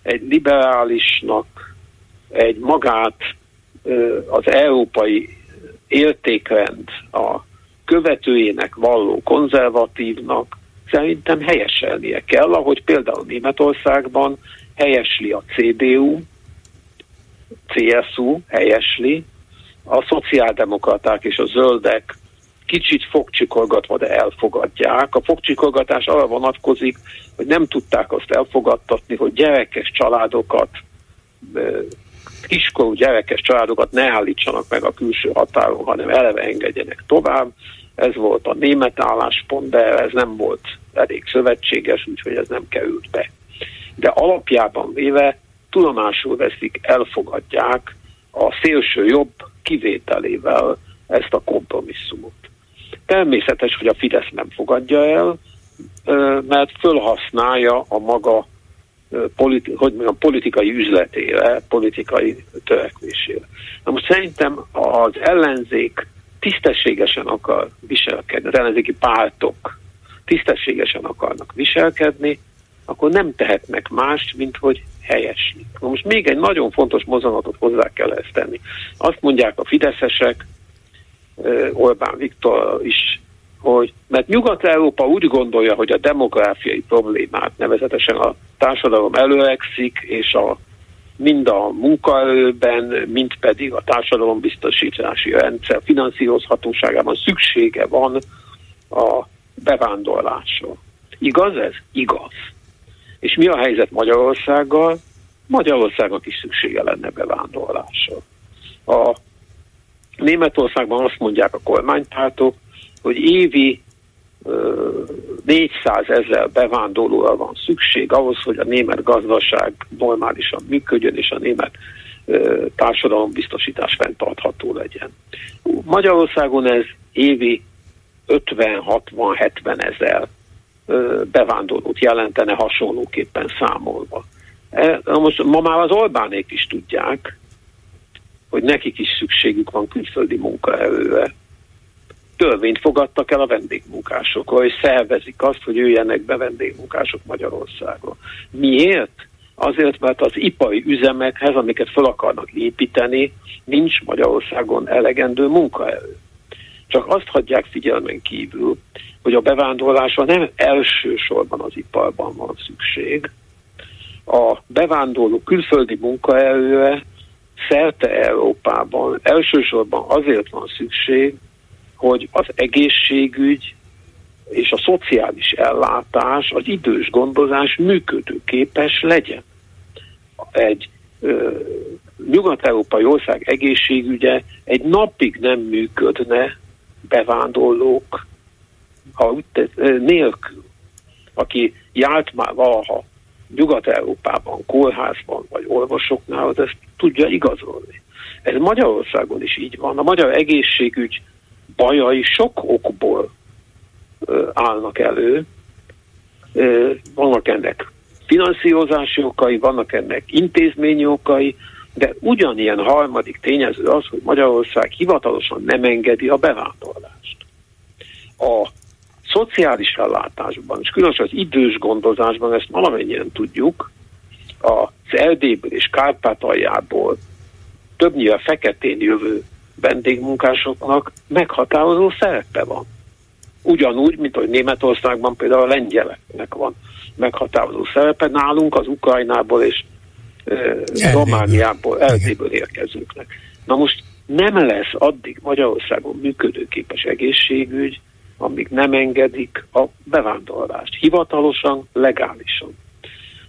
egy liberálisnak, egy magát az európai értékrend a követőjének valló konzervatívnak szerintem helyeselnie kell, ahogy például Németországban helyesli a CDU, CSU helyesli, a szociáldemokraták és a zöldek kicsit fogcsikolgatva, de elfogadják. A fogcsikolgatás arra vonatkozik, hogy nem tudták azt elfogadtatni, hogy gyerekes családokat, kiskorú gyerekes családokat ne állítsanak meg a külső határon, hanem eleve engedjenek tovább. Ez volt a német álláspont, de ez nem volt elég szövetséges, úgyhogy ez nem került be. De alapjában véve tudomásul veszik, elfogadják a szélső jobb kivételével ezt a kompromisszumot. Természetes, hogy a Fidesz nem fogadja el, mert fölhasználja a maga politi- hogy mondjam, politikai üzletére, politikai törekvésére. Na most szerintem az ellenzék tisztességesen akar viselkedni, az ellenzéki pártok tisztességesen akarnak viselkedni, akkor nem tehetnek mást, mint hogy helyeslik. Na most még egy nagyon fontos mozzanatot hozzá kell ezt tenni. Azt mondják a fideszesek, Orbán Viktor is, hogy mert Nyugat-Európa úgy gondolja, hogy a demográfiai problémát, nevezetesen a társadalom előregszik, és a, mind a munkaerőben, mind pedig a társadalombiztosítási rendszer finanszírozhatóságában szüksége van a bevándorlásra. Igaz ez? Igaz. És mi a helyzet Magyarországgal? Magyarországnak is szüksége lenne bevándorlásra. A Németországban azt mondják a kormánypártok, hogy évi 400 ezer bevándorlóra van szükség ahhoz, hogy a német gazdaság normálisan működjön, és a német társadalombiztosítás fenntartható legyen. Magyarországon ez évi 50-60-70 ezer bevándorlót jelentene hasonlóképpen számolva. E, na most ma már az Orbánék is tudják, hogy nekik is szükségük van külföldi munkaerőre. Törvényt fogadtak el a vendégmunkásokról, és szervezik azt, hogy jöjjenek be vendégmunkások Magyarországra. Miért? Azért, mert az ipari üzemekhez, amiket fel akarnak építeni, nincs Magyarországon elegendő munkaerő. Csak azt hagyják figyelmen kívül, hogy a bevándorlásra nem elsősorban az iparban van szükség. A bevándorló külföldi munkaerőre szerte Európában elsősorban azért van szükség, hogy az egészségügy és a szociális ellátás, az idős gondozás működőképes legyen. Egy ö, nyugat-európai ország egészségügye egy napig nem működne bevándorlók ha úgy tesz, nélkül, aki járt már valaha Nyugat-Európában, kórházban vagy orvosoknál, az ezt tudja igazolni. Ez Magyarországon is így van. A magyar egészségügy bajai sok okból állnak elő. Vannak ennek finanszírozási okai, vannak ennek intézményi okai, de ugyanilyen harmadik tényező az, hogy Magyarország hivatalosan nem engedi a bevándorlást. A szociális ellátásban, és különösen az idős gondozásban, ezt valamennyien tudjuk, az Erdélyből és Kárpátaljából többnyire feketén jövő vendégmunkásoknak meghatározó szerepe van. Ugyanúgy, mint hogy Németországban például a lengyeleknek van meghatározó szerepe, nálunk az Ukrajnából és e, Romániából, Erdélyből érkezőknek. Na most nem lesz addig Magyarországon működőképes egészségügy, amíg nem engedik a bevándorlást. Hivatalosan, legálisan.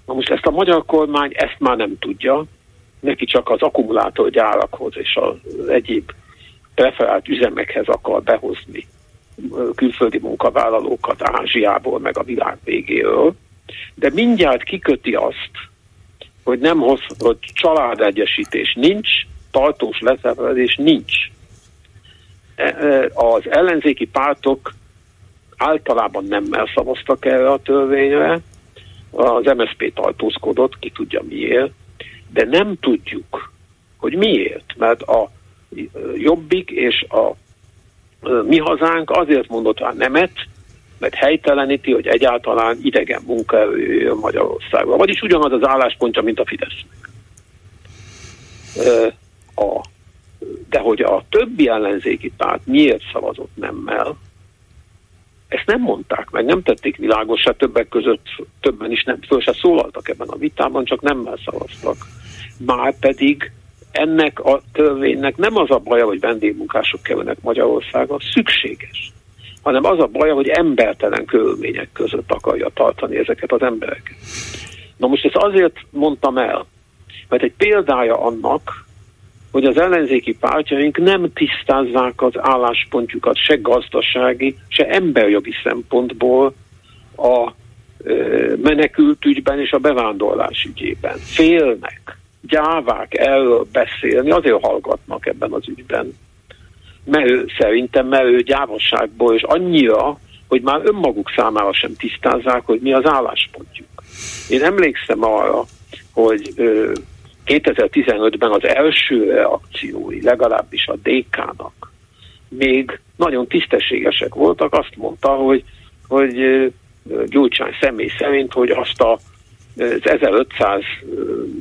Na most ezt a magyar kormány ezt már nem tudja, neki csak az akkumulátorgyárakhoz és az egyéb preferált üzemekhez akar behozni külföldi munkavállalókat Ázsiából, meg a világ végéről, de mindjárt kiköti azt, hogy nem hoz, hogy családegyesítés nincs, tartós leszerelés nincs. E, e, az ellenzéki pártok általában nemmel szavaztak erre a törvényre, az MSZP tartózkodott, ki tudja miért, de nem tudjuk, hogy miért, mert a Jobbik és a mi hazánk azért mondott rá nemet, mert helyteleníti, hogy egyáltalán idegen munkaerő jön Magyarországra. Vagyis ugyanaz az álláspontja, mint a Fidesznek. A, de hogy a többi ellenzéki párt miért szavazott nemmel, ezt nem mondták meg, nem tették világosra, többek között többen is nem, föl se szólaltak ebben a vitában, csak nemmel szavaztak. Már pedig ennek a törvénynek nem az a baja, hogy vendégmunkások kerülnek Magyarországon, szükséges. hanem az a baj, hogy embertelen körülmények között akarja tartani ezeket az embereket. Na most ezt azért mondtam el, mert egy példája annak, hogy az ellenzéki pártjaink nem tisztázzák az álláspontjukat se gazdasági, se emberjogi szempontból a menekült ügyben és a bevándorlás ügyében. Félnek, gyávák erről beszélni, azért hallgatnak ebben az ügyben. Mert ő, szerintem, mert ő gyávosságból, és annyira, hogy már önmaguk számára sem tisztázzák, hogy mi az álláspontjuk. Én emlékszem arra, hogy 2015-ben az első reakciói, legalábbis a DK-nak, még nagyon tisztességesek voltak, azt mondta, hogy, hogy Gyurcsány személy szerint, hogy azt a, 1500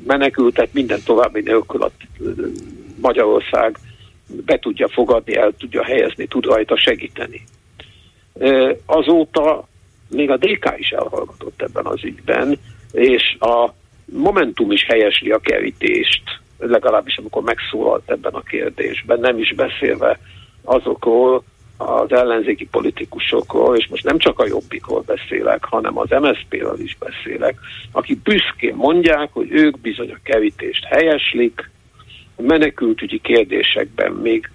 menekültet minden további nélkül a Magyarország be tudja fogadni, el tudja helyezni, tud rajta segíteni. Azóta még a DK is elhallgatott ebben az ügyben, és a Momentum is helyesli a kerítést, legalábbis amikor megszólalt ebben a kérdésben, nem is beszélve azokról az ellenzéki politikusokról, és most nem csak a jobbikról beszélek, hanem az MSZP-ről is beszélek, akik büszkén mondják, hogy ők bizony a kerítést helyeslik, a menekültügyi kérdésekben még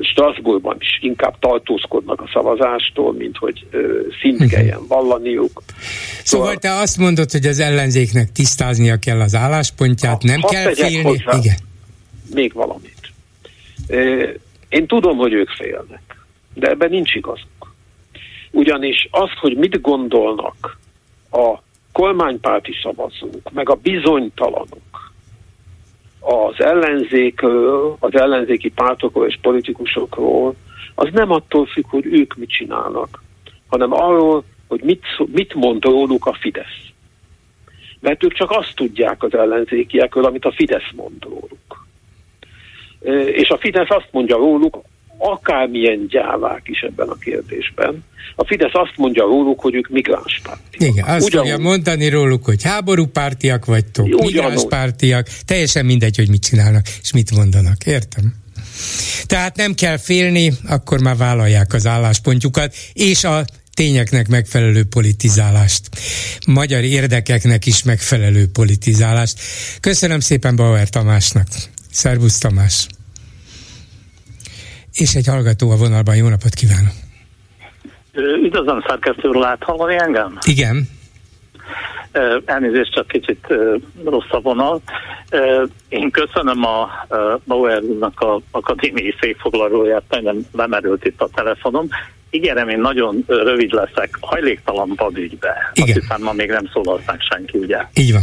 Strasbourgban is inkább tartózkodnak a szavazástól, mint hogy szint mhm. kelljen vallaniuk. Szóval, szóval te azt mondod, hogy az ellenzéknek tisztáznia kell az álláspontját, ha, nem kell félni? Hozzá Igen. Még valamit. Én tudom, hogy ők félnek, de ebben nincs igazuk. Ugyanis azt, hogy mit gondolnak a kormánypárti szavazók, meg a bizonytalanok, az ellenzékről, az ellenzéki pártokról és politikusokról, az nem attól függ, hogy ők mit csinálnak, hanem arról, hogy mit, mit mond róluk a Fidesz. Mert ők csak azt tudják az ellenzékiekről, amit a Fidesz mond róluk. És a Fidesz azt mondja róluk, akármilyen gyávák is ebben a kérdésben. A Fidesz azt mondja róluk, hogy ők migránspártiak. Igen, azt Ugyanúgy, fogja mondani róluk, hogy háborúpártiak vagytok, migránspártiak, teljesen mindegy, hogy mit csinálnak és mit mondanak. Értem? Tehát nem kell félni, akkor már vállalják az álláspontjukat, és a tényeknek megfelelő politizálást, magyar érdekeknek is megfelelő politizálást. Köszönöm szépen Bauer Tamásnak. Szervusz Tamás! És egy hallgató a vonalban. Jó napot kívánok! Üdvözlöm, szerkesztő úr, lát hallani engem? Igen. Elnézést, csak kicsit rossz a vonal. Én köszönöm a Bauer úrnak a akadémiai székfoglalóját, nagyon lemerült itt a telefonom. Ígérem, én nagyon rövid leszek, hajléktalan padügybe. Igen. Azt hiszem, ma még nem szólalták senki, ugye? Így van.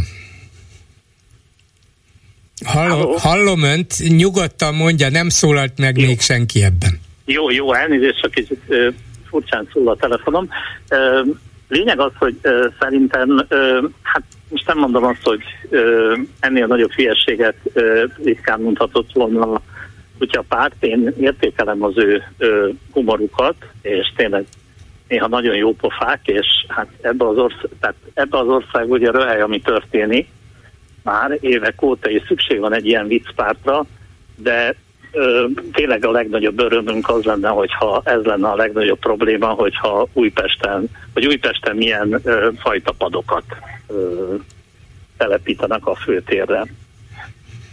Hallom, hallom önt, nyugodtan mondja, nem szólalt meg jó. még senki ebben. Jó, jó, elnézést, csak kicsit furcsán szól a telefonom. Uh, lényeg az, hogy uh, szerintem, uh, hát most nem mondom azt, hogy uh, ennél nagyobb hülyeséget uh, ritkán mondhatott volna a párt, én értékelem az ő uh, humorukat, és tényleg néha nagyon jó pofák, és hát ebbe az, ország, tehát ebbe az ország ugye röhely, ami történik, már évek óta, és szükség van egy ilyen viccpártra, de ö, tényleg a legnagyobb örömünk az lenne, hogyha ez lenne a legnagyobb probléma, hogyha Újpesten, vagy Újpesten milyen ö, fajta padokat ö, telepítenek a főtérre.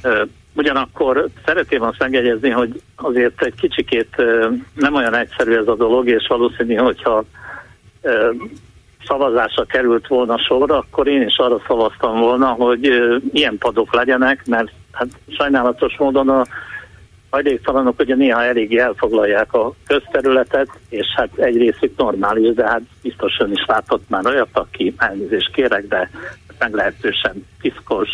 Ö, ugyanakkor szeretném azt megjegyezni, hogy azért egy kicsikét ö, nem olyan egyszerű ez a dolog, és valószínű, hogyha szavazásra került volna sorra, akkor én is arra szavaztam volna, hogy milyen padok legyenek, mert hát sajnálatos módon a hajléktalanok ugye néha eléggé elfoglalják a közterületet, és hát egy részük normális, de hát biztosan is látott már olyat, aki elnézést kérek, de meglehetősen piszkos,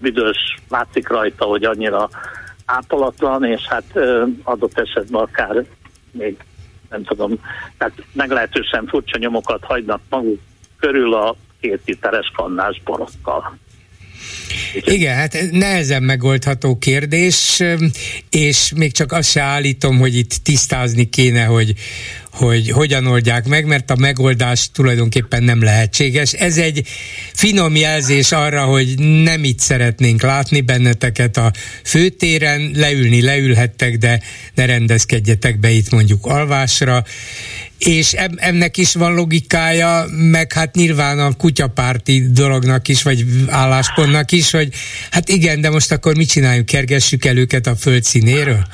büdös, látszik rajta, hogy annyira ápolatlan, és hát adott esetben akár még nem tudom, tehát meglehetősen furcsa nyomokat hagynak maguk körül a két literes kannás borokkal. Igen, hát nehezen megoldható kérdés, és még csak azt se állítom, hogy itt tisztázni kéne, hogy, hogy hogyan oldják meg, mert a megoldás tulajdonképpen nem lehetséges. Ez egy finom jelzés arra, hogy nem itt szeretnénk látni benneteket a főtéren, leülni leülhettek, de ne rendezkedjetek be itt mondjuk alvásra, és ennek is van logikája, meg hát nyilván a kutyapárti dolognak is, vagy álláspontnak is, hogy hát igen, de most akkor mit csináljunk, kergessük el őket a föld színéről?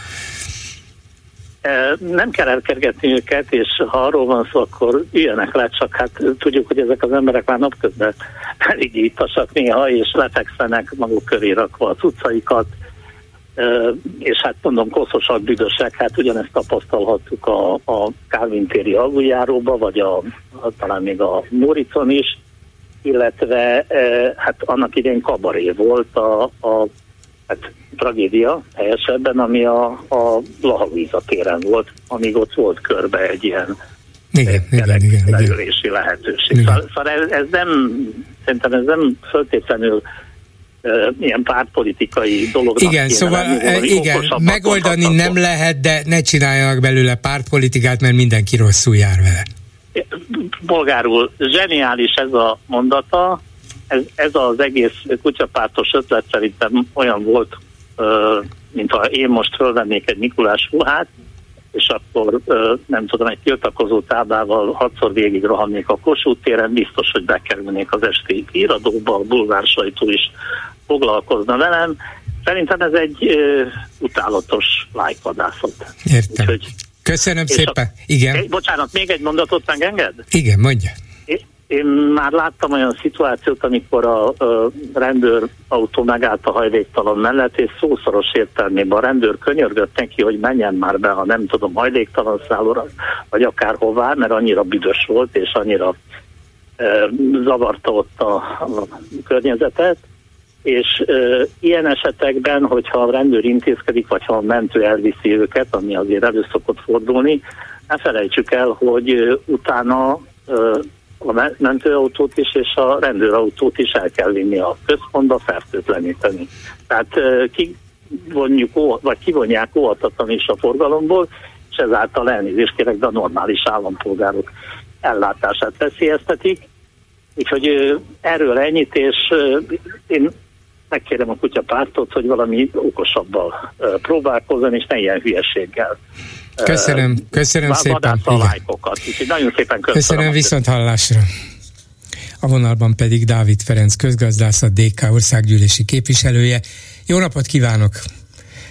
Nem kell elkergetni őket, és ha arról van szó, akkor ilyenek le, csak hát tudjuk, hogy ezek az emberek már napközben elég ittasak néha, és lefekszenek maguk köré rakva az utcaikat, és hát mondom, koszosak, büdösek, hát ugyanezt tapasztalhattuk a, a Calvin téri aluljáróba, vagy a, a, talán még a Moricon is, illetve hát annak idején kabaré volt a, a hát, tragédia helyesebben, ami a, a Lahavíza téren volt, amíg ott volt körbe egy ilyen igen, igen, lehetőség. Igen. Szóval, szóval ez, ez nem, szerintem ez nem föltétlenül ilyen pártpolitikai dolognak Igen, szóval lenni, igen, megoldani nem lehet, de ne csináljanak belőle pártpolitikát, mert mindenki rosszul jár vele. Bolgárul, zseniális ez a mondata, ez, ez az egész kutyapártos ötlet szerintem olyan volt, mintha én most fölvennék egy Mikulás ruhát, és akkor nem tudom, egy tiltakozó táblával hatszor végig rohannék a Kossuth téren, biztos, hogy bekerülnék az esti híradóba, a bulvár sajtó is foglalkozna velem. Szerintem ez egy utálatos lájkvadászat. Értem. Úgyhogy, Köszönöm szépen. A, Igen. Egy, bocsánat, még egy mondatot megenged? Igen, mondja. Én már láttam olyan szituációt, amikor a, a rendőrautó megállt a hajléktalan mellett, és szószoros értelmében a rendőr könyörgött neki, hogy menjen már be, ha nem tudom, hajléktalan szállóra, vagy akárhová, mert annyira büdös volt, és annyira e, zavarta ott a, a környezetet. És e, ilyen esetekben, hogyha a rendőr intézkedik, vagy ha a mentő elviszi őket, ami azért elő szokott fordulni, ne felejtsük el, hogy utána a mentőautót is és a rendőrautót is el kell vinni a központba fertőtleníteni. Tehát kivonjuk, vagy kivonják óvatatlan is a forgalomból, és ezáltal elnézést kérek, de a normális állampolgárok ellátását veszélyeztetik. Úgyhogy erről ennyit, és én megkérem a kutyapártot, hogy valami okosabbal próbálkozzon, és ne ilyen hülyeséggel Köszönöm, köszönöm szépen. lájkokat. nagyon szépen köszönöm. Köszönöm viszont hallásra. A vonalban pedig Dávid Ferenc közgazdász, a DK országgyűlési képviselője. Jó napot kívánok!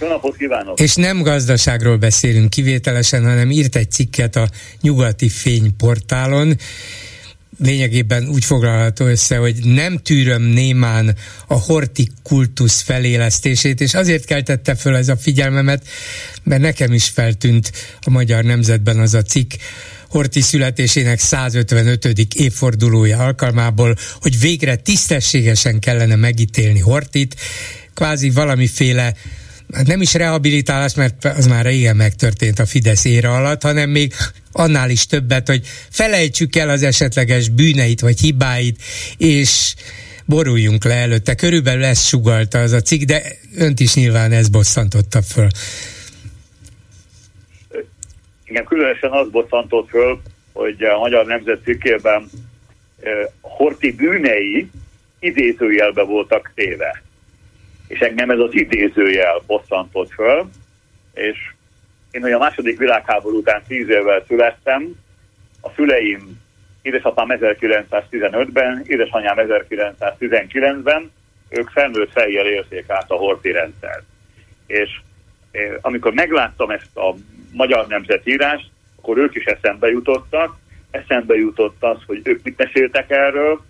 Jó napot kívánok! És nem gazdaságról beszélünk kivételesen, hanem írt egy cikket a Nyugati Fény portálon, lényegében úgy foglalható össze, hogy nem tűröm némán a hortikultusz felélesztését, és azért keltette föl ez a figyelmemet, mert nekem is feltűnt a Magyar Nemzetben az a cikk, Horti születésének 155. évfordulója alkalmából, hogy végre tisztességesen kellene megítélni Hortit, kvázi valamiféle hát nem is rehabilitálás, mert az már régen megtörtént a Fidesz éra alatt, hanem még annál is többet, hogy felejtsük el az esetleges bűneit vagy hibáit, és boruljunk le előtte. Körülbelül ezt sugalta az a cikk, de önt is nyilván ez bosszantotta föl. Igen, különösen az bosszantott föl, hogy a Magyar Nemzet cikkében eh, Horti bűnei idézőjelbe voltak téve. És engem ez az idézőjel bosszantott föl, és én, hogy a második világháború után tíz évvel születtem, a szüleim, édesapám 1915-ben, édesanyám 1919-ben, ők felnőtt fejjel érték át a horti rendszert. És eh, amikor megláttam ezt a magyar nemzetírást, akkor ők is eszembe jutottak, eszembe jutott az, hogy ők mit meséltek erről,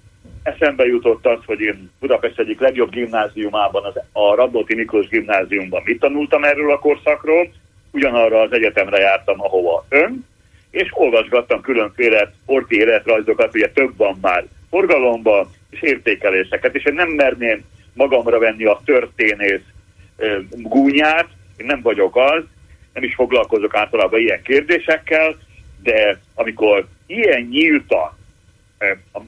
eszembe jutott az, hogy én Budapest egyik legjobb gimnáziumában, az, a Radnóti Miklós gimnáziumban mit tanultam erről a korszakról, ugyanarra az egyetemre jártam, ahova ön, és olvasgattam különféle orti életrajzokat, ugye több van már forgalomban, és értékeléseket, és én nem merném magamra venni a történész gúnyát, én nem vagyok az, nem is foglalkozok általában ilyen kérdésekkel, de amikor ilyen nyíltan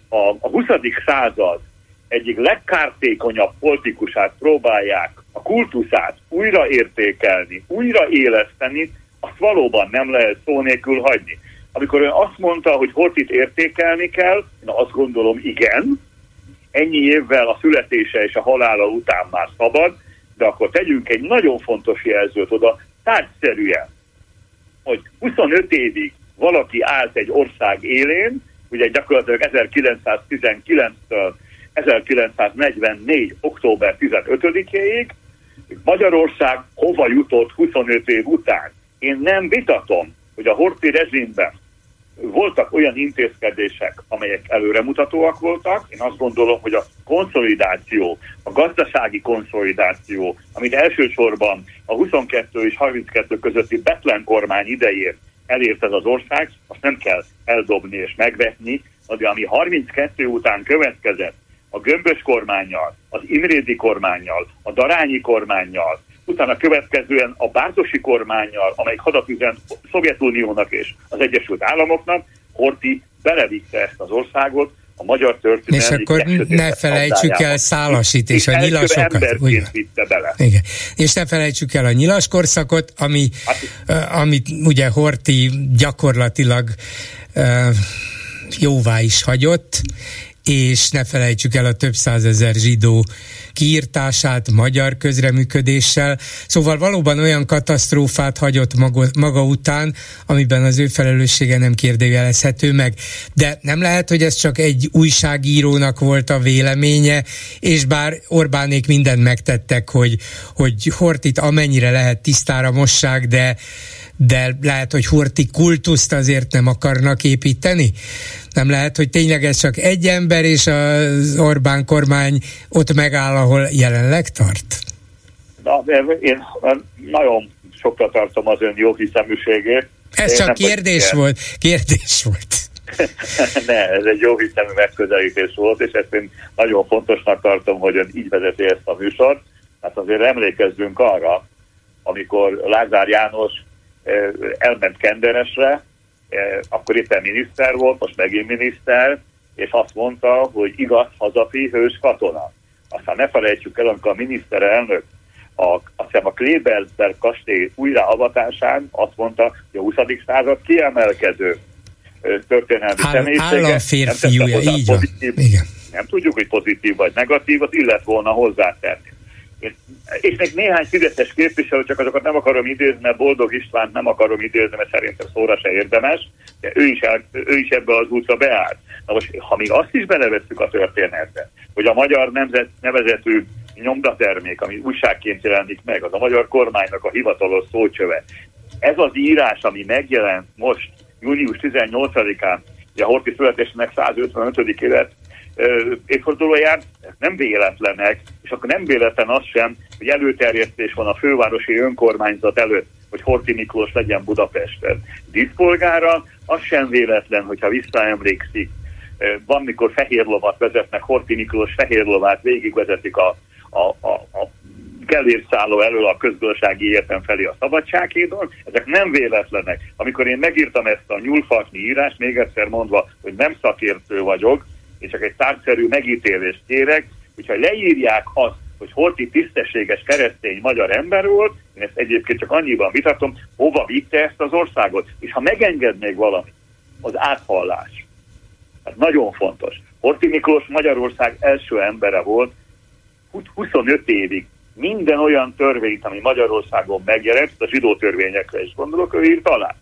a, a 20. század egyik legkártékonyabb politikusát próbálják a kultuszát újraértékelni, újraéleszteni, azt valóban nem lehet szó nélkül hagyni. amikor ön azt mondta, hogy Hortit értékelni kell, na azt gondolom igen, ennyi évvel a születése és a halála után már szabad, de akkor tegyünk egy nagyon fontos jelzőt oda, tárgyszerűen, hogy 25 évig valaki állt egy ország élén, ugye gyakorlatilag 1919-től 1944. október 15-éig, Magyarország hova jutott 25 év után. Én nem vitatom, hogy a Horti rezsimben voltak olyan intézkedések, amelyek előremutatóak voltak. Én azt gondolom, hogy a konszolidáció, a gazdasági konszolidáció, amit elsősorban a 22 és 32 közötti Betlen kormány idején elért ez az ország, azt nem kell eldobni és megvetni, de ami 32 után következett, a gömbös kormányjal, az Imrédi kormányjal, a Darányi kormányjal, utána következően a Bárdosi kormányjal, amelyik hadat üzent Szovjetuniónak és az Egyesült Államoknak, Horti belevitte ezt az országot a magyar történelmi... És akkor ne felejtsük el Szálasit és, és a nyilasokat. vitte bele. Igen. És ne felejtsük el a nyilaskorszakot, ami, hát, amit ugye Horti gyakorlatilag uh, jóvá is hagyott, és ne felejtsük el a több százezer zsidó kiírtását magyar közreműködéssel. Szóval valóban olyan katasztrófát hagyott maga, maga után, amiben az ő felelőssége nem kérdőjelezhető meg. De nem lehet, hogy ez csak egy újságírónak volt a véleménye, és bár Orbánék mindent megtettek, hogy, hogy Hortit amennyire lehet tisztára mossák, de de lehet, hogy Horti kultuszt azért nem akarnak építeni? Nem lehet, hogy tényleg ez csak egy ember, és az Orbán kormány ott megáll, ahol jelenleg tart? Na, én nagyon sokra tartom az ön jó hiszeműségét. Ez én csak kérdés volt. Kérdés volt. ne, ez egy jó hiszemű megközelítés volt, és ezt én nagyon fontosnak tartom, hogy ön így vezeti ezt a műsort. Hát azért emlékezzünk arra, amikor Lázár János elment Kenderesre, akkor éppen miniszter volt, most megint miniszter, és azt mondta, hogy igaz hazafi hős katona. Aztán ne felejtsük el, amikor a miniszterelnök a, azt hiszem a Klebersberg kastély újraavatásán azt mondta, hogy a 20. század kiemelkedő történelmi Áll, személyisége. Államférfiúja, így van. Pozitív, Igen. Nem tudjuk, hogy pozitív vagy negatív, az illet volna hozzátenni. És még néhány fideszes képviselő, csak azokat nem akarom idézni, mert Boldog István nem akarom idézni, mert szerintem szóra se érdemes, de ő is, el, ő is ebbe az útra beállt. Na most, ha még azt is belevesszük a történetbe, hogy a magyar nemzet nevezetű nyomdatermék, ami újságként jelenik meg, az a magyar kormánynak a hivatalos szócsöve. Ez az írás, ami megjelent most, június 18-án, ugye Horti születésének 155. élet évfordulóján, nem véletlenek, és akkor nem véletlen az sem, hogy előterjesztés van a fővárosi önkormányzat előtt, hogy Horti Miklós legyen Budapesten. Díszpolgára az sem véletlen, hogyha visszaemlékszik, van, mikor fehér lovat vezetnek, Horti Miklós fehér lovát végigvezetik a, a, a, a gellérszálló elől a közgazdasági értem felé a szabadsághédon, ezek nem véletlenek. Amikor én megírtam ezt a nyúlfartnyi írást, még egyszer mondva, hogy nem szakértő vagyok, és csak egy tárgyszerű megítélést kérek, hogyha leírják azt, hogy Horti tisztességes keresztény magyar ember volt, én ezt egyébként csak annyiban vitatom, hova vitte ezt az országot. És ha megenged még valami, az áthallás. Ez nagyon fontos. Horti Miklós Magyarország első embere volt, 25 évig minden olyan törvényt, ami Magyarországon megjelent, a zsidó törvényekre is gondolok, ő írt alá.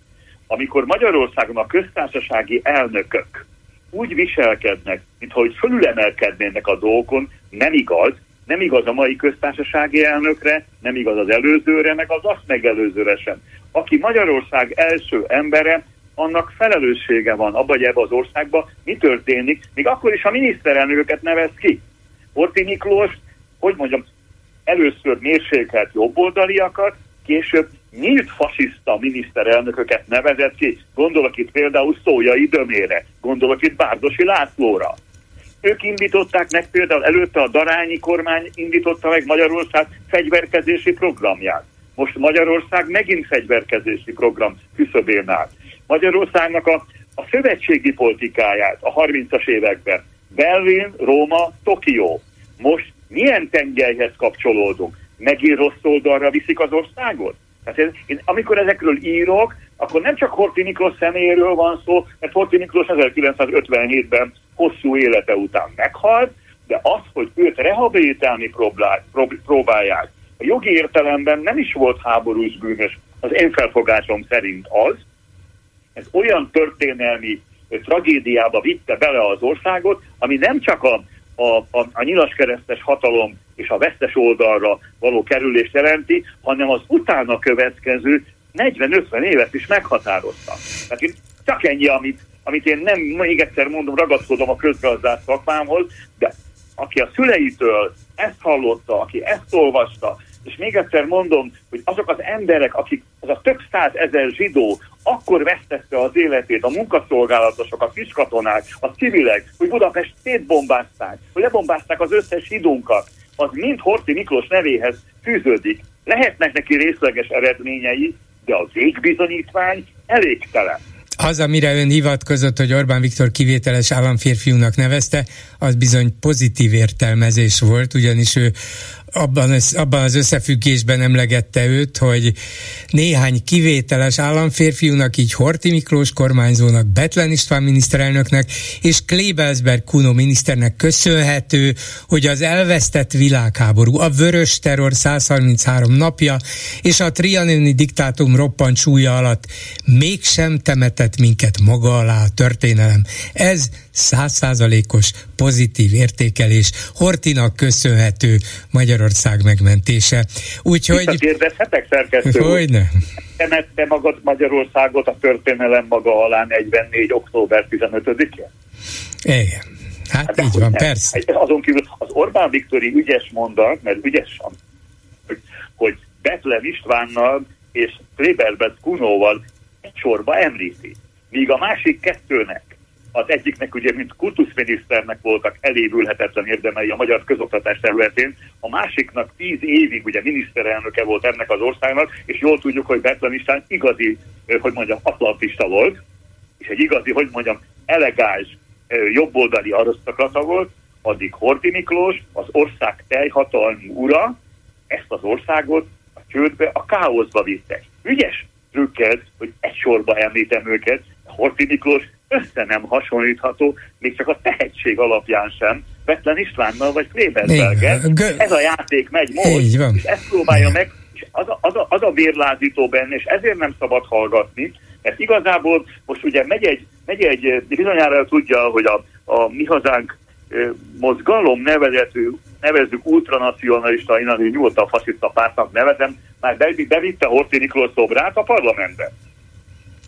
Amikor Magyarországon a köztársasági elnökök úgy viselkednek, mintha hogy fölülemelkednének a dolgokon, nem igaz, nem igaz a mai köztársasági elnökre, nem igaz az előzőre, meg az azt megelőzőre sem. Aki Magyarország első embere, annak felelőssége van abban, hogy ebbe az országban mi történik, még akkor is, ha miniszterelnököket nevez ki. Horti Miklós, hogy mondjam, először mérsékelt jobboldaliakat, később nyílt fasiszta miniszterelnököket nevezett ki. Gondolok itt például Szójai Dömére, gondolok itt Bárdosi Lászlóra. Ők indították meg például előtte a Darányi kormány indította meg Magyarország fegyverkezési programját. Most Magyarország megint fegyverkezési program küszöbén áll. Magyarországnak a, a szövetségi politikáját a 30-as években Berlin, Róma, Tokió. Most milyen tengelyhez kapcsolódunk? Megint rossz oldalra viszik az országot? Tehát ez, én, amikor ezekről írok, akkor nem csak Horti Miklós személyéről van szó, mert Horti Miklós 1957-ben hosszú élete után meghalt, de az, hogy őt rehabilitálni próbálják, a jogi értelemben nem is volt háborús bűnös, az én felfogásom szerint az, ez olyan történelmi tragédiába vitte bele az országot, ami nem csak a, a, a, a nyilaskeresztes hatalom és a vesztes oldalra való kerülést jelenti, hanem az utána következő 40-50 évet is meghatározta. Tehát én csak ennyi, amit, amit én nem, még egyszer mondom, ragaszkodom a közgazdász szakmámhoz, de aki a szüleitől ezt hallotta, aki ezt olvasta, és még egyszer mondom, hogy azok az emberek, akik, az a több száz ezer zsidó akkor vesztette az életét, a munkaszolgálatosok, a kiskatonák, a civilek, hogy Budapest szétbombázták, hogy lebombázták az összes zsidónkat, az mind Horti Miklós nevéhez fűződik. Lehetnek neki részleges eredményei, de a végbizonyítvány elégtelen. Az, amire ön hivatkozott, hogy Orbán Viktor kivételes államférfiúnak nevezte, az bizony pozitív értelmezés volt, ugyanis ő abban, abban az összefüggésben emlegette őt, hogy néhány kivételes államférfiúnak, így Horti Miklós kormányzónak, Betlen István miniszterelnöknek és Klebelsberg Kuno miniszternek köszönhető, hogy az elvesztett világháború, a vörös terror 133 napja és a trianoni diktátum roppant súlya alatt mégsem temetett minket maga alá a történelem. Ez százszázalékos pozitív értékelés Hortinak köszönhető Magyarország megmentése. Úgyhogy... Kérdezhetek, szerkesztő Hogyne. Temette magad Magyarországot a történelem maga alá 44. október 15-én? Igen. Hát, hát így van, nem. persze. Azon kívül az Orbán Viktori ügyes mondat, mert ügyes hogy, hogy Betlen Istvánnal és Kleberbet Kunóval egy sorba említi. Míg a másik kettőnek az egyiknek ugye, mint kultuszminiszternek voltak elévülhetetlen érdemei a magyar közoktatás területén, a másiknak tíz évig ugye miniszterelnöke volt ennek az országnak, és jól tudjuk, hogy Betlen István igazi, hogy mondjam, atlantista volt, és egy igazi, hogy mondjam, elegáns, jobboldali arisztokrata volt, addig Horti Miklós, az ország teljhatalmú ura, ezt az országot a csődbe, a káoszba vitte. Ügyes trükkel, hogy egy sorba említem őket, Horti Miklós össze nem hasonlítható, még csak a tehetség alapján sem, Betlen Istvánnal vagy Kleberberger. Ez a játék megy most, és ezt próbálja meg, és az a, az, a, az a vérlázító benne, és ezért nem szabad hallgatni, mert igazából most ugye megy egy, megy egy bizonyára tudja, hogy a, a mi hazánk mozgalom nevezető, nevezzük ultranacionalista, én azért nyugodtan fasiszta pártnak nevezem, már bevitte Horthy Miklós szobrát a parlamentbe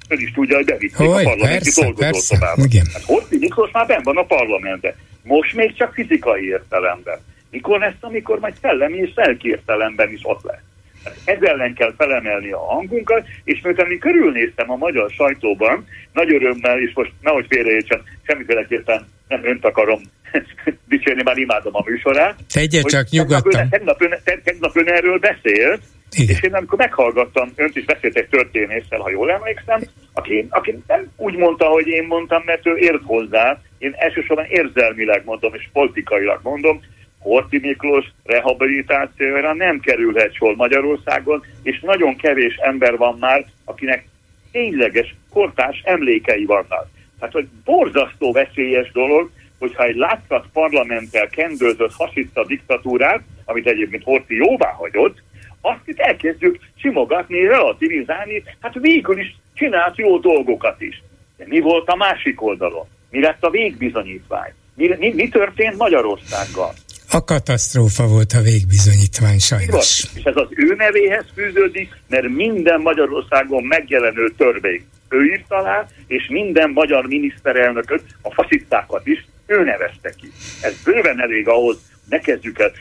ön is tudja, hogy bevitték Hogy, a parlamenti dolgozószobába. Hát Horthy Miklós már benn van a parlamentben. Most még csak fizikai értelemben. Mikor lesz, amikor majd szellemi és lelki értelemben is ott lesz. Hát ez ellen kell felemelni a hangunkat, és miután én körülnéztem a magyar sajtóban, nagy örömmel, és most nehogy félreértsen, semmiféleképpen nem önt akarom dicsérni, már imádom a műsorát. Tegye csak nyugodtan. Tegnap, ön, tegnap ön erről beszélt, igen. És én amikor meghallgattam, önt is beszélt egy történéssel, ha jól emlékszem, aki, aki nem úgy mondta, hogy én mondtam, mert ő ért hozzá, én elsősorban érzelmileg mondom, és politikailag mondom, Horti Miklós rehabilitációra nem kerülhet sor Magyarországon, és nagyon kevés ember van már, akinek tényleges kortás emlékei vannak. Tehát, hogy borzasztó veszélyes dolog, hogyha egy látszat parlamenttel kendőzött fasiszta diktatúrát, amit egyébként Horti jóvá hagyott, azt itt elkezdjük simogatni, relativizálni, hát végül is csinált jó dolgokat is. De mi volt a másik oldalon? Mi lett a végbizonyítvány? Mi, mi, mi történt Magyarországgal? A katasztrófa volt a végbizonyítvány sajnos. És ez az ő nevéhez fűződik, mert minden Magyarországon megjelenő törvény ő írt alá, és minden magyar miniszterelnököt, a fasisztákat is ő nevezte ki. Ez bőven elég ahhoz, ne kezdjük el,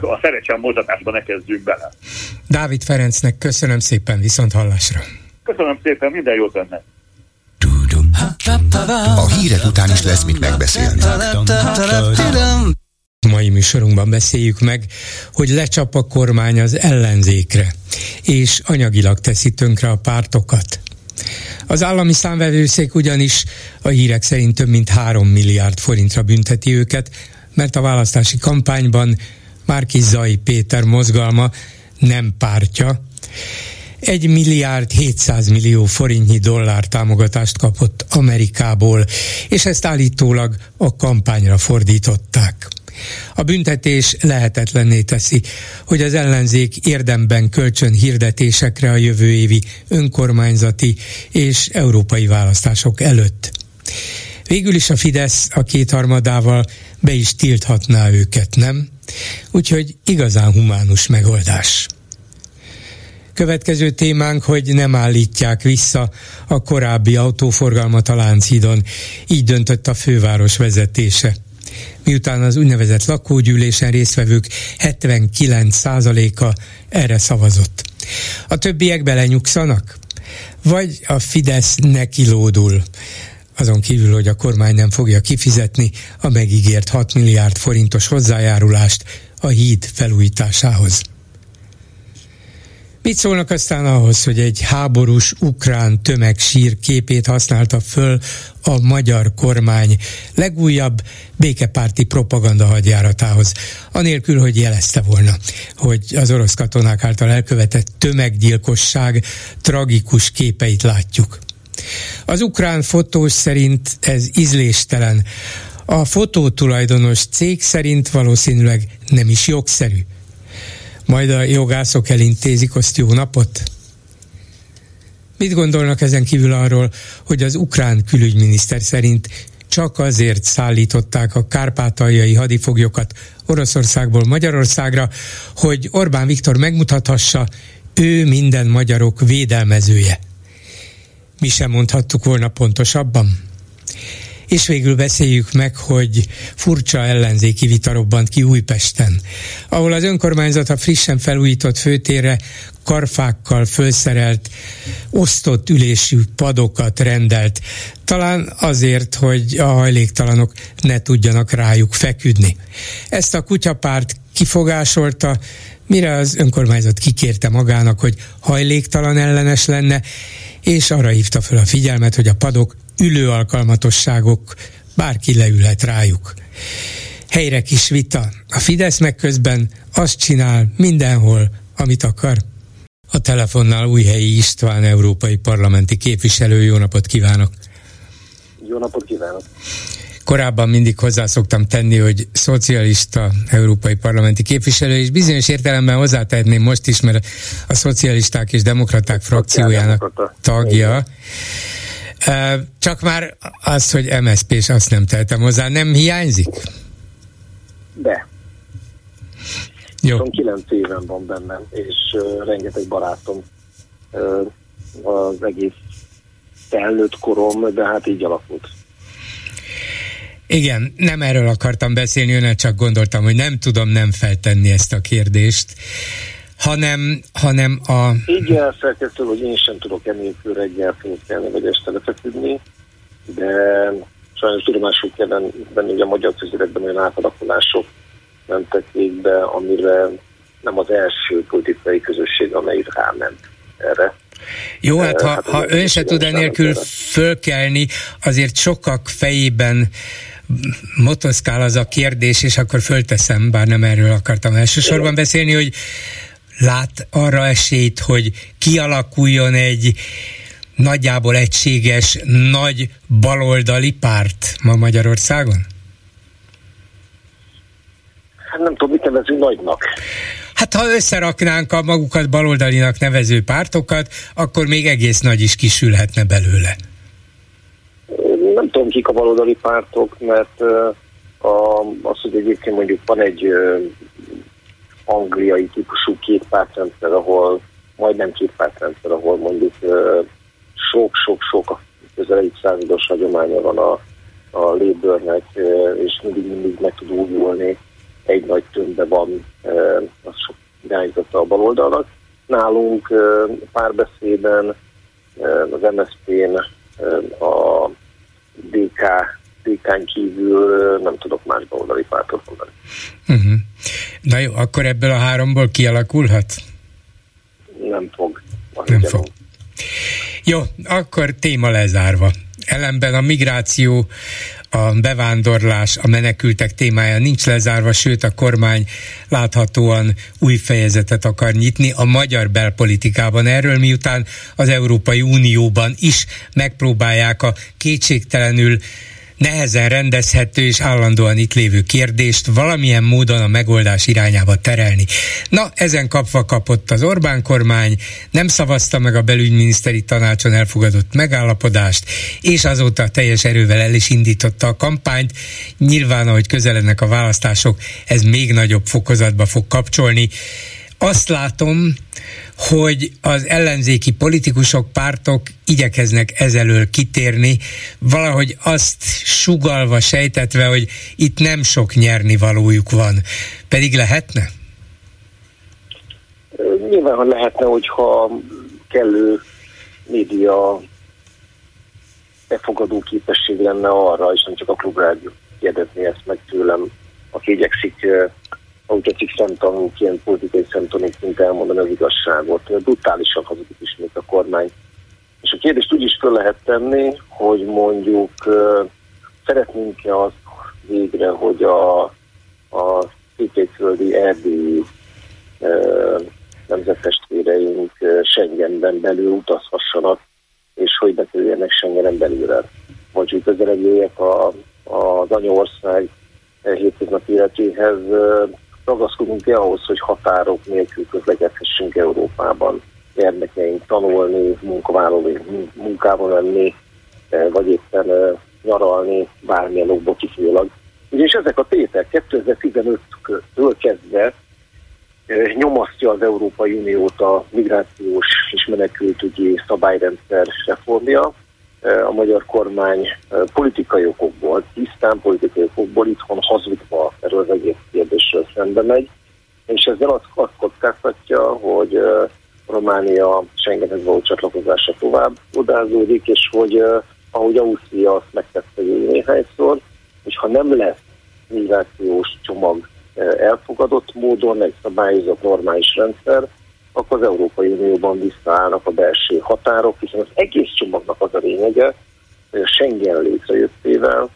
a szerecsem mozgatásba ne kezdjünk bele. Dávid Ferencnek köszönöm szépen, viszont hallásra. Köszönöm szépen, minden jót benne. A hírek után is lesz mit megbeszélni. Mai műsorunkban beszéljük meg, hogy lecsap a kormány az ellenzékre, és anyagilag teszi tönkre a pártokat. Az állami számvevőszék ugyanis a hírek szerint több mint 3 milliárd forintra bünteti őket, mert a választási kampányban Márki Zai Péter mozgalma nem pártja, 1 milliárd 700 millió forintnyi dollár támogatást kapott Amerikából, és ezt állítólag a kampányra fordították. A büntetés lehetetlenné teszi, hogy az ellenzék érdemben kölcsön hirdetésekre a jövő évi önkormányzati és európai választások előtt. Végül is a Fidesz a kétharmadával be is tilthatná őket, nem? Úgyhogy igazán humánus megoldás. Következő témánk, hogy nem állítják vissza a korábbi autóforgalmat a Lánchídon. Így döntött a főváros vezetése miután az úgynevezett lakógyűlésen résztvevők 79%-a erre szavazott. A többiek belenyugszanak? Vagy a Fidesz nekilódul? Azon kívül, hogy a kormány nem fogja kifizetni a megígért 6 milliárd forintos hozzájárulást a híd felújításához. Mit szólnak aztán ahhoz, hogy egy háborús ukrán tömegsír képét használta föl a magyar kormány legújabb békepárti propaganda hadjáratához, anélkül, hogy jelezte volna, hogy az orosz katonák által elkövetett tömeggyilkosság tragikus képeit látjuk. Az ukrán fotós szerint ez ízléstelen, a fotótulajdonos cég szerint valószínűleg nem is jogszerű majd a jogászok elintézik azt jó napot? Mit gondolnak ezen kívül arról, hogy az ukrán külügyminiszter szerint csak azért szállították a kárpátaljai hadifoglyokat Oroszországból Magyarországra, hogy Orbán Viktor megmutathassa, ő minden magyarok védelmezője. Mi sem mondhattuk volna pontosabban? És végül beszéljük meg, hogy furcsa ellenzéki vita robbant ki Újpesten, ahol az önkormányzat a frissen felújított főtérre karfákkal fölszerelt, osztott ülésű padokat rendelt, talán azért, hogy a hajléktalanok ne tudjanak rájuk feküdni. Ezt a kutyapárt kifogásolta, mire az önkormányzat kikérte magának, hogy hajléktalan ellenes lenne, és arra hívta fel a figyelmet, hogy a padok ülő alkalmatosságok, bárki leülhet rájuk. Helyre kis vita. A Fidesz meg közben azt csinál mindenhol, amit akar. A telefonnál Újhelyi István, európai parlamenti képviselő. Jó napot kívánok! Jó napot kívánok! Korábban mindig hozzászoktam tenni, hogy szocialista európai parlamenti képviselő, és bizonyos értelemben hozzátenném most is, mert a szocialisták és demokraták frakciójának tagja. Csak már az, hogy MSZP és azt nem teltem hozzá, nem hiányzik? De. Jó. 29 éven van bennem, és rengeteg barátom az egész felnőtt korom, de hát így alakult. Igen, nem erről akartam beszélni, önnel csak gondoltam, hogy nem tudom nem feltenni ezt a kérdést hanem, hanem a... Így elfelkeztő, hogy én sem tudok enélkül reggel fénykelni, vagy este lefeküdni, de sajnos tudomásul kell venni, hogy a magyar közéletben olyan átalakulások mentek végbe, amire nem az első politikai közösség, amely ráment erre. Jó, hát ha, hát ha ön se tud enélkül fölkelni, azért sokak fejében motoszkál az a kérdés, és akkor fölteszem, bár nem erről akartam elsősorban beszélni, hogy lát arra esélyt, hogy kialakuljon egy nagyjából egységes, nagy baloldali párt ma Magyarországon? Hát nem tudom, mit nevezünk nagynak. Hát ha összeraknánk a magukat baloldalinak nevező pártokat, akkor még egész nagy is kisülhetne belőle. Nem tudom, kik a baloldali pártok, mert a, az, hogy egyébként mondjuk van egy angliai típusú kétpártrendszer, ahol majdnem kétpártrendszer, ahol mondjuk sok-sok-sok közel egy százados hagyománya van a, a Labournek, és mindig-mindig meg tud újulni, egy nagy tömbbe van, az sok irányzata a baloldalnak. Nálunk párbeszéden az MSZP-n a DK, DK-n kívül nem tudok más baloldali pártot mondani. Uh-huh. Na jó, akkor ebből a háromból kialakulhat? Nem fog. Nem fog. Jó, akkor téma lezárva. Ellenben a migráció a bevándorlás, a menekültek témája nincs lezárva, sőt a kormány láthatóan új fejezetet akar nyitni a magyar belpolitikában. Erről miután az Európai Unióban is megpróbálják a kétségtelenül nehezen rendezhető és állandóan itt lévő kérdést valamilyen módon a megoldás irányába terelni. Na, ezen kapva kapott az Orbán kormány, nem szavazta meg a belügyminiszteri tanácson elfogadott megállapodást, és azóta teljes erővel el is indította a kampányt. Nyilván, ahogy közelednek a választások, ez még nagyobb fokozatba fog kapcsolni. Azt látom, hogy az ellenzéki politikusok, pártok igyekeznek ezelől kitérni, valahogy azt sugalva, sejtetve, hogy itt nem sok nyerni valójuk van. Pedig lehetne? Nyilván, hogy lehetne, hogyha kellő média befogadó képesség lenne arra, és nem csak a klubrádió kérdezni ezt meg tőlem, aki igyekszik ahogy tetszik szemtanúként, politikai szemtanúként elmondani az igazságot. Brutálisan hazudik ismét a kormány. És a kérdést úgy is föl lehet tenni, hogy mondjuk szeretnénk-e azt végre, hogy a, a székelyföldi erdélyi nemzetestvéreink Schengenben belül utazhassanak, és hogy bekerüljenek Schengenen belőle. Vagy hogy közelebb a, az anyaország hétköznapi életéhez, ragaszkodunk-e ahhoz, hogy határok nélkül közlekedhessünk Európában, gyermekeink tanulni, munkavállalni, munkában lenni, eh, vagy éppen eh, nyaralni bármilyen okból kifolyólag. Ugyanis ezek a tétek 2015-től kezdve eh, nyomasztja az Európai Uniót a migrációs és menekültügyi szabályrendszer reformja, a magyar kormány politikai okokból, tisztán politikai okokból itthon hazudva erről az egész kérdésről szembe megy, és ezzel azt, azt kockáztatja, hogy Románia Schengenhez való csatlakozása tovább odázódik, és hogy ahogy Ausztria azt megtette néhányszor, és ha nem lesz migrációs csomag elfogadott módon, egy szabályozott normális rendszer, akkor az Európai Unióban visszaállnak a belső határok, hiszen az egész csomagnak az a lényege, hogy a Schengen létrejöttével,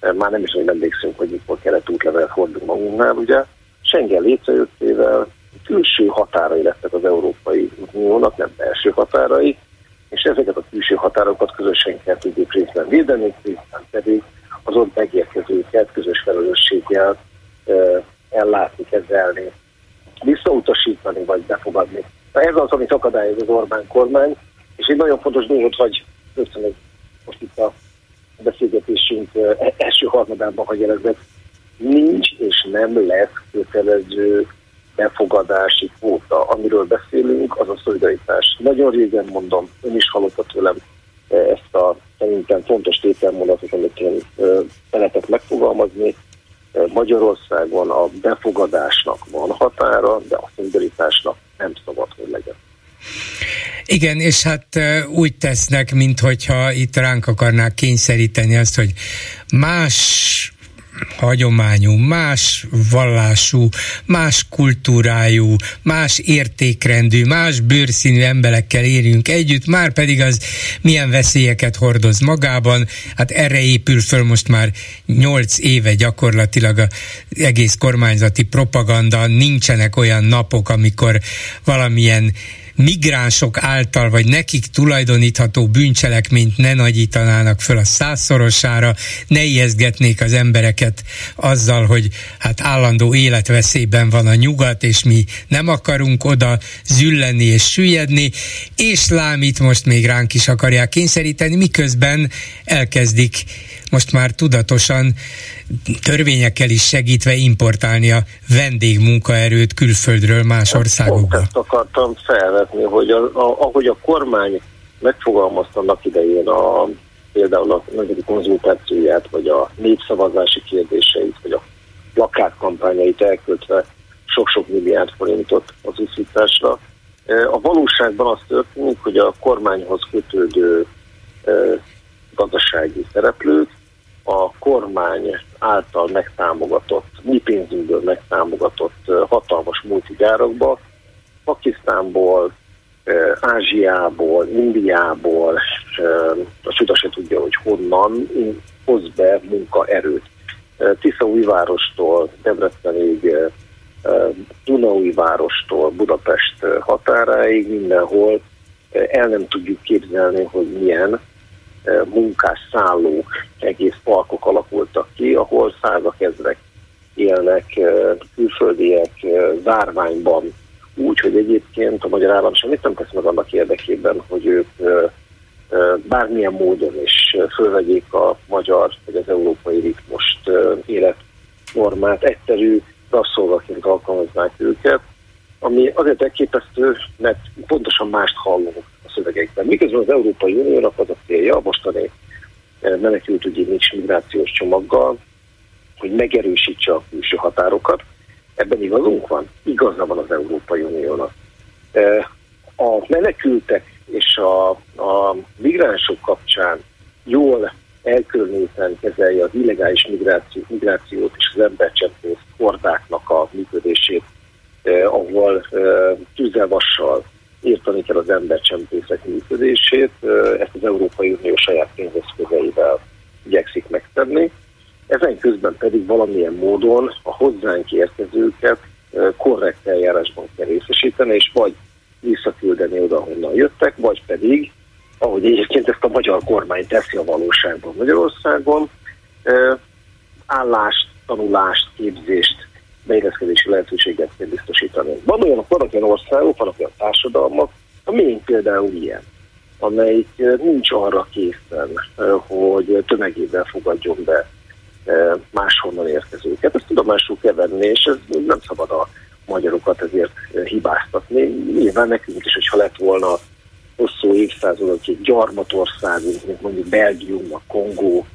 eh, már nem is, hogy emlékszünk, hogy mikor kellett útlevel fordulni magunknál, ugye, Schengen létrejöttével külső határai lettek az Európai Uniónak, nem belső határai, és ezeket a külső határokat közösen kell tudjuk részben védeni, részben pedig az ott megérkezőket közös felelősséggel eh, ellátni, kezelni, visszautasítani vagy befogadni. Na ez az, amit akadályoz az Orbán kormány, és egy nagyon fontos dolgot, hogy köszönöm, most itt a beszélgetésünk e- első harmadában, hogy jelezzek, nincs és nem lesz kötelező befogadási kvóta. Amiről beszélünk, az a szolidaritás. Nagyon régen mondom, ön is hallotta tőlem ezt a szerintem fontos tételmondatot, amit én szeretek megfogalmazni, Magyarországon a befogadásnak van határa, de a szolidaritásnak nem szabad, hogy legyen. Igen, és hát úgy tesznek, minthogyha itt ránk akarnák kényszeríteni azt, hogy más hagyományú, más vallású, más kultúrájú, más értékrendű, más bőrszínű emberekkel érjünk együtt, már pedig az milyen veszélyeket hordoz magában. Hát erre épül föl most már nyolc éve gyakorlatilag az egész kormányzati propaganda, nincsenek olyan napok, amikor valamilyen migránsok által, vagy nekik tulajdonítható bűncselekményt ne nagyítanának föl a százszorosára, ne ijesztgetnék az embereket azzal, hogy hát állandó életveszélyben van a nyugat, és mi nem akarunk oda züllenni és süllyedni, és lámit most még ránk is akarják kényszeríteni, miközben elkezdik most már tudatosan törvényekkel is segítve importálni a vendégmunkaerőt külföldről más országokba. Ezt akartam felvetni, hogy a, a, ahogy a kormány megfogalmazta annak idején a, például a nagyobb konzultációját, vagy a népszavazási kérdéseit, vagy a plakátkampányait elköltve sok-sok milliárd forintot az úszításra. A valóságban az történik, hogy a kormányhoz kötődő gazdasági szereplők a kormány által megtámogatott, mi pénzünkből megtámogatott hatalmas multigyárakba, Pakisztánból, Ázsiából, Indiából, a csuda se tudja, hogy honnan hoz be munkaerőt. Tiszaújvárostól Debrecenig, Dunaújvárostól Budapest határáig mindenhol el nem tudjuk képzelni, hogy milyen munkásszállók, egész parkok alakultak ki, ahol százak ezrek élnek külföldiek zárványban, úgy, hogy egyébként a magyar állam semmit nem tesz meg annak érdekében, hogy ők bármilyen módon is fölvegyék a magyar vagy az európai ritmust, életnormát, egyszerű rabszolgaként alkalmaznák őket, ami azért elképesztő, mert pontosan mást hallunk a szövegekben. Miközben az Európai Uniónak az a célja, a mostani menekültügyi nincs migrációs csomaggal, hogy megerősítse a külső határokat. Ebben igazunk van? Igaza van az Európai Uniónak. A menekültek és a, a migránsok kapcsán jól elkülöníten kezelje az illegális migráció, migrációt és az embercsempész hordáknak a működését, eh, ahol eh, tűzelvassal írtani kell az embercsempészek működését. Eh, ezt az Európai Unió saját pénzeszközeivel igyekszik megtenni. Ezen közben pedig valamilyen módon a hozzánk érkezőket korrekt eljárásban kell részesíteni, és vagy visszaküldeni oda, honnan jöttek, vagy pedig, ahogy egyébként ezt a magyar kormány teszi a valóságban Magyarországon, állást, tanulást, képzést, beérezkedési lehetőséget kell biztosítani. Van olyan, vannak olyan országok, vannak olyan társadalmak, a miénk például ilyen, amelyik nincs arra készen, hogy tömegében fogadjon be máshonnan érkezőket. Ezt tudomásul kell venni, és ez nem szabad a magyarokat ezért hibáztatni. Nyilván nekünk is, hogyha lett volna hosszú évszázadokig gyarmatországunk, mint mondjuk Belgium, a Kongó,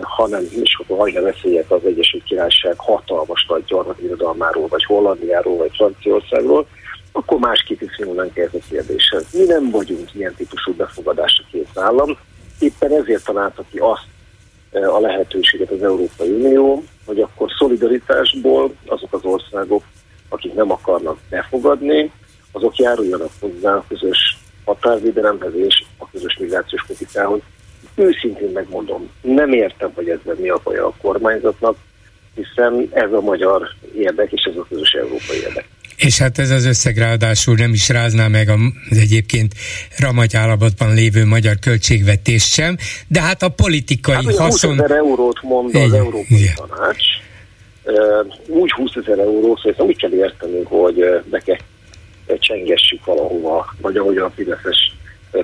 hanem is akkor hagyja veszélyek az Egyesült Királyság hatalmas nagy gyarmatirodalmáról, vagy Hollandiáról, vagy Franciaországról, akkor másképp is nyúlnánk ez a kérdéshez. Mi nem vagyunk ilyen típusú befogadásra kész állam, éppen ezért találta ki azt a lehetőséget az Európai Unió, hogy akkor szolidaritásból azok az országok, akik nem akarnak befogadni, azok járuljanak hozzá a közös határvédelemhez és a közös migrációs politikához. Őszintén megmondom, nem értem, hogy ezzel mi a baj a kormányzatnak, hiszen ez a magyar érdek és ez a közös európai érdek. És hát ez az összeg ráadásul nem is rázná meg az egyébként ramagy állapotban lévő magyar költségvetést sem, de hát a politikai hát, haszon... 20 ezer eurót mond az Európai igen. Tanács, úgy 20 ezer euró, szóval úgy kell érteni, hogy be kell csengessük valahova, vagy ahogy a fideszes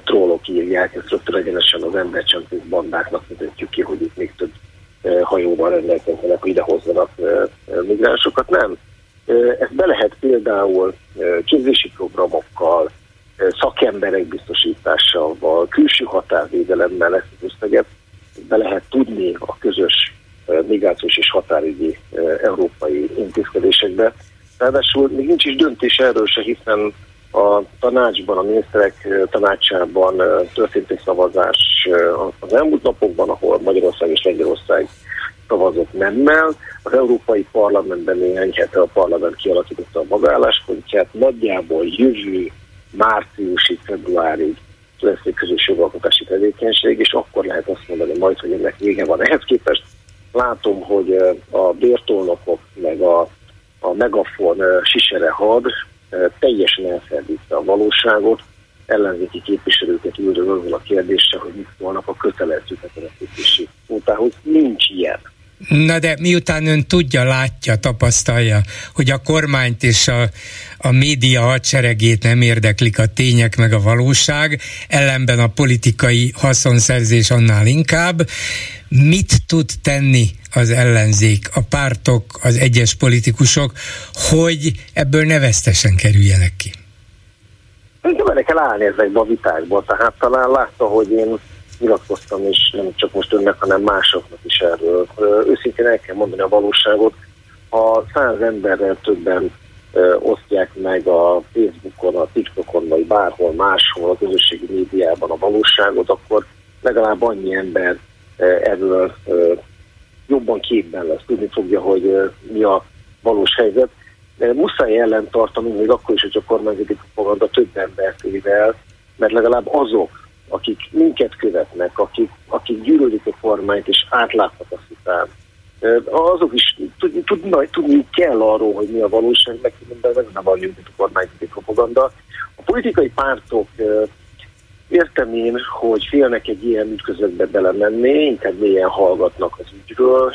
trollok írják, ezt rögtön egyenesen az embercsempész bandáknak mutatjuk ki, hogy itt még több hajóval rendelkeznek, hogy ide hozzanak migránsokat. Nem. Ezt be lehet például képzési programokkal, szakemberek biztosításával, külső határvédelemmel ezt az összeget be lehet tudni a közös migrációs és határügyi európai intézkedésekbe. Ráadásul még nincs is döntés erről se, hiszen a tanácsban, a miniszterek tanácsában történt egy szavazás az elmúlt napokban, ahol Magyarország és Lengyelország szavazott nemmel. Az Európai Parlamentben néhány hete a parlament kialakította a magálláspontját. Nagyjából jövő márciusi, februárig lesz egy közös jogalkotási tevékenység, és akkor lehet azt mondani majd, hogy ennek vége van. Ehhez képest látom, hogy a bértolnokok meg a, a megafon sisere had teljesen elferdítve a valóságot, ellenzéki képviselőket üldözöl a kérdéssel, hogy mit szólnak a kötelező betelepítési kvótához. Nincs ilyen. Na de miután ön tudja, látja, tapasztalja, hogy a kormányt és a, a média hadseregét nem érdeklik a tények meg a valóság, ellenben a politikai haszonszerzés annál inkább, mit tud tenni az ellenzék, a pártok, az egyes politikusok, hogy ebből ne vesztesen kerüljenek ki? Nem bele kell állni ezekbe a vitákba, tehát talán látta, hogy én nyilatkoztam, és nem csak most önnek, hanem másoknak is erről. Őszintén el kell mondani a valóságot, ha száz emberrel többen osztják meg a Facebookon, a TikTokon, vagy bárhol máshol a közösségi médiában a valóságot, akkor legalább annyi ember erről jobban képben lesz, tudni fogja, hogy mi a valós helyzet. Muszáj ellen tartanunk, még akkor is, hogy a kormányzati propaganda több embert ével, mert legalább azok, akik minket követnek, akik, akik gyűlölik a kormányt és után, azok is tudni, tudni kell arról, hogy mi a valóság, meg minden nem a a kormányzati propaganda. A politikai pártok értem én, hogy félnek egy ilyen ütközökbe belemenni, inkább mélyen hallgatnak az ügyről,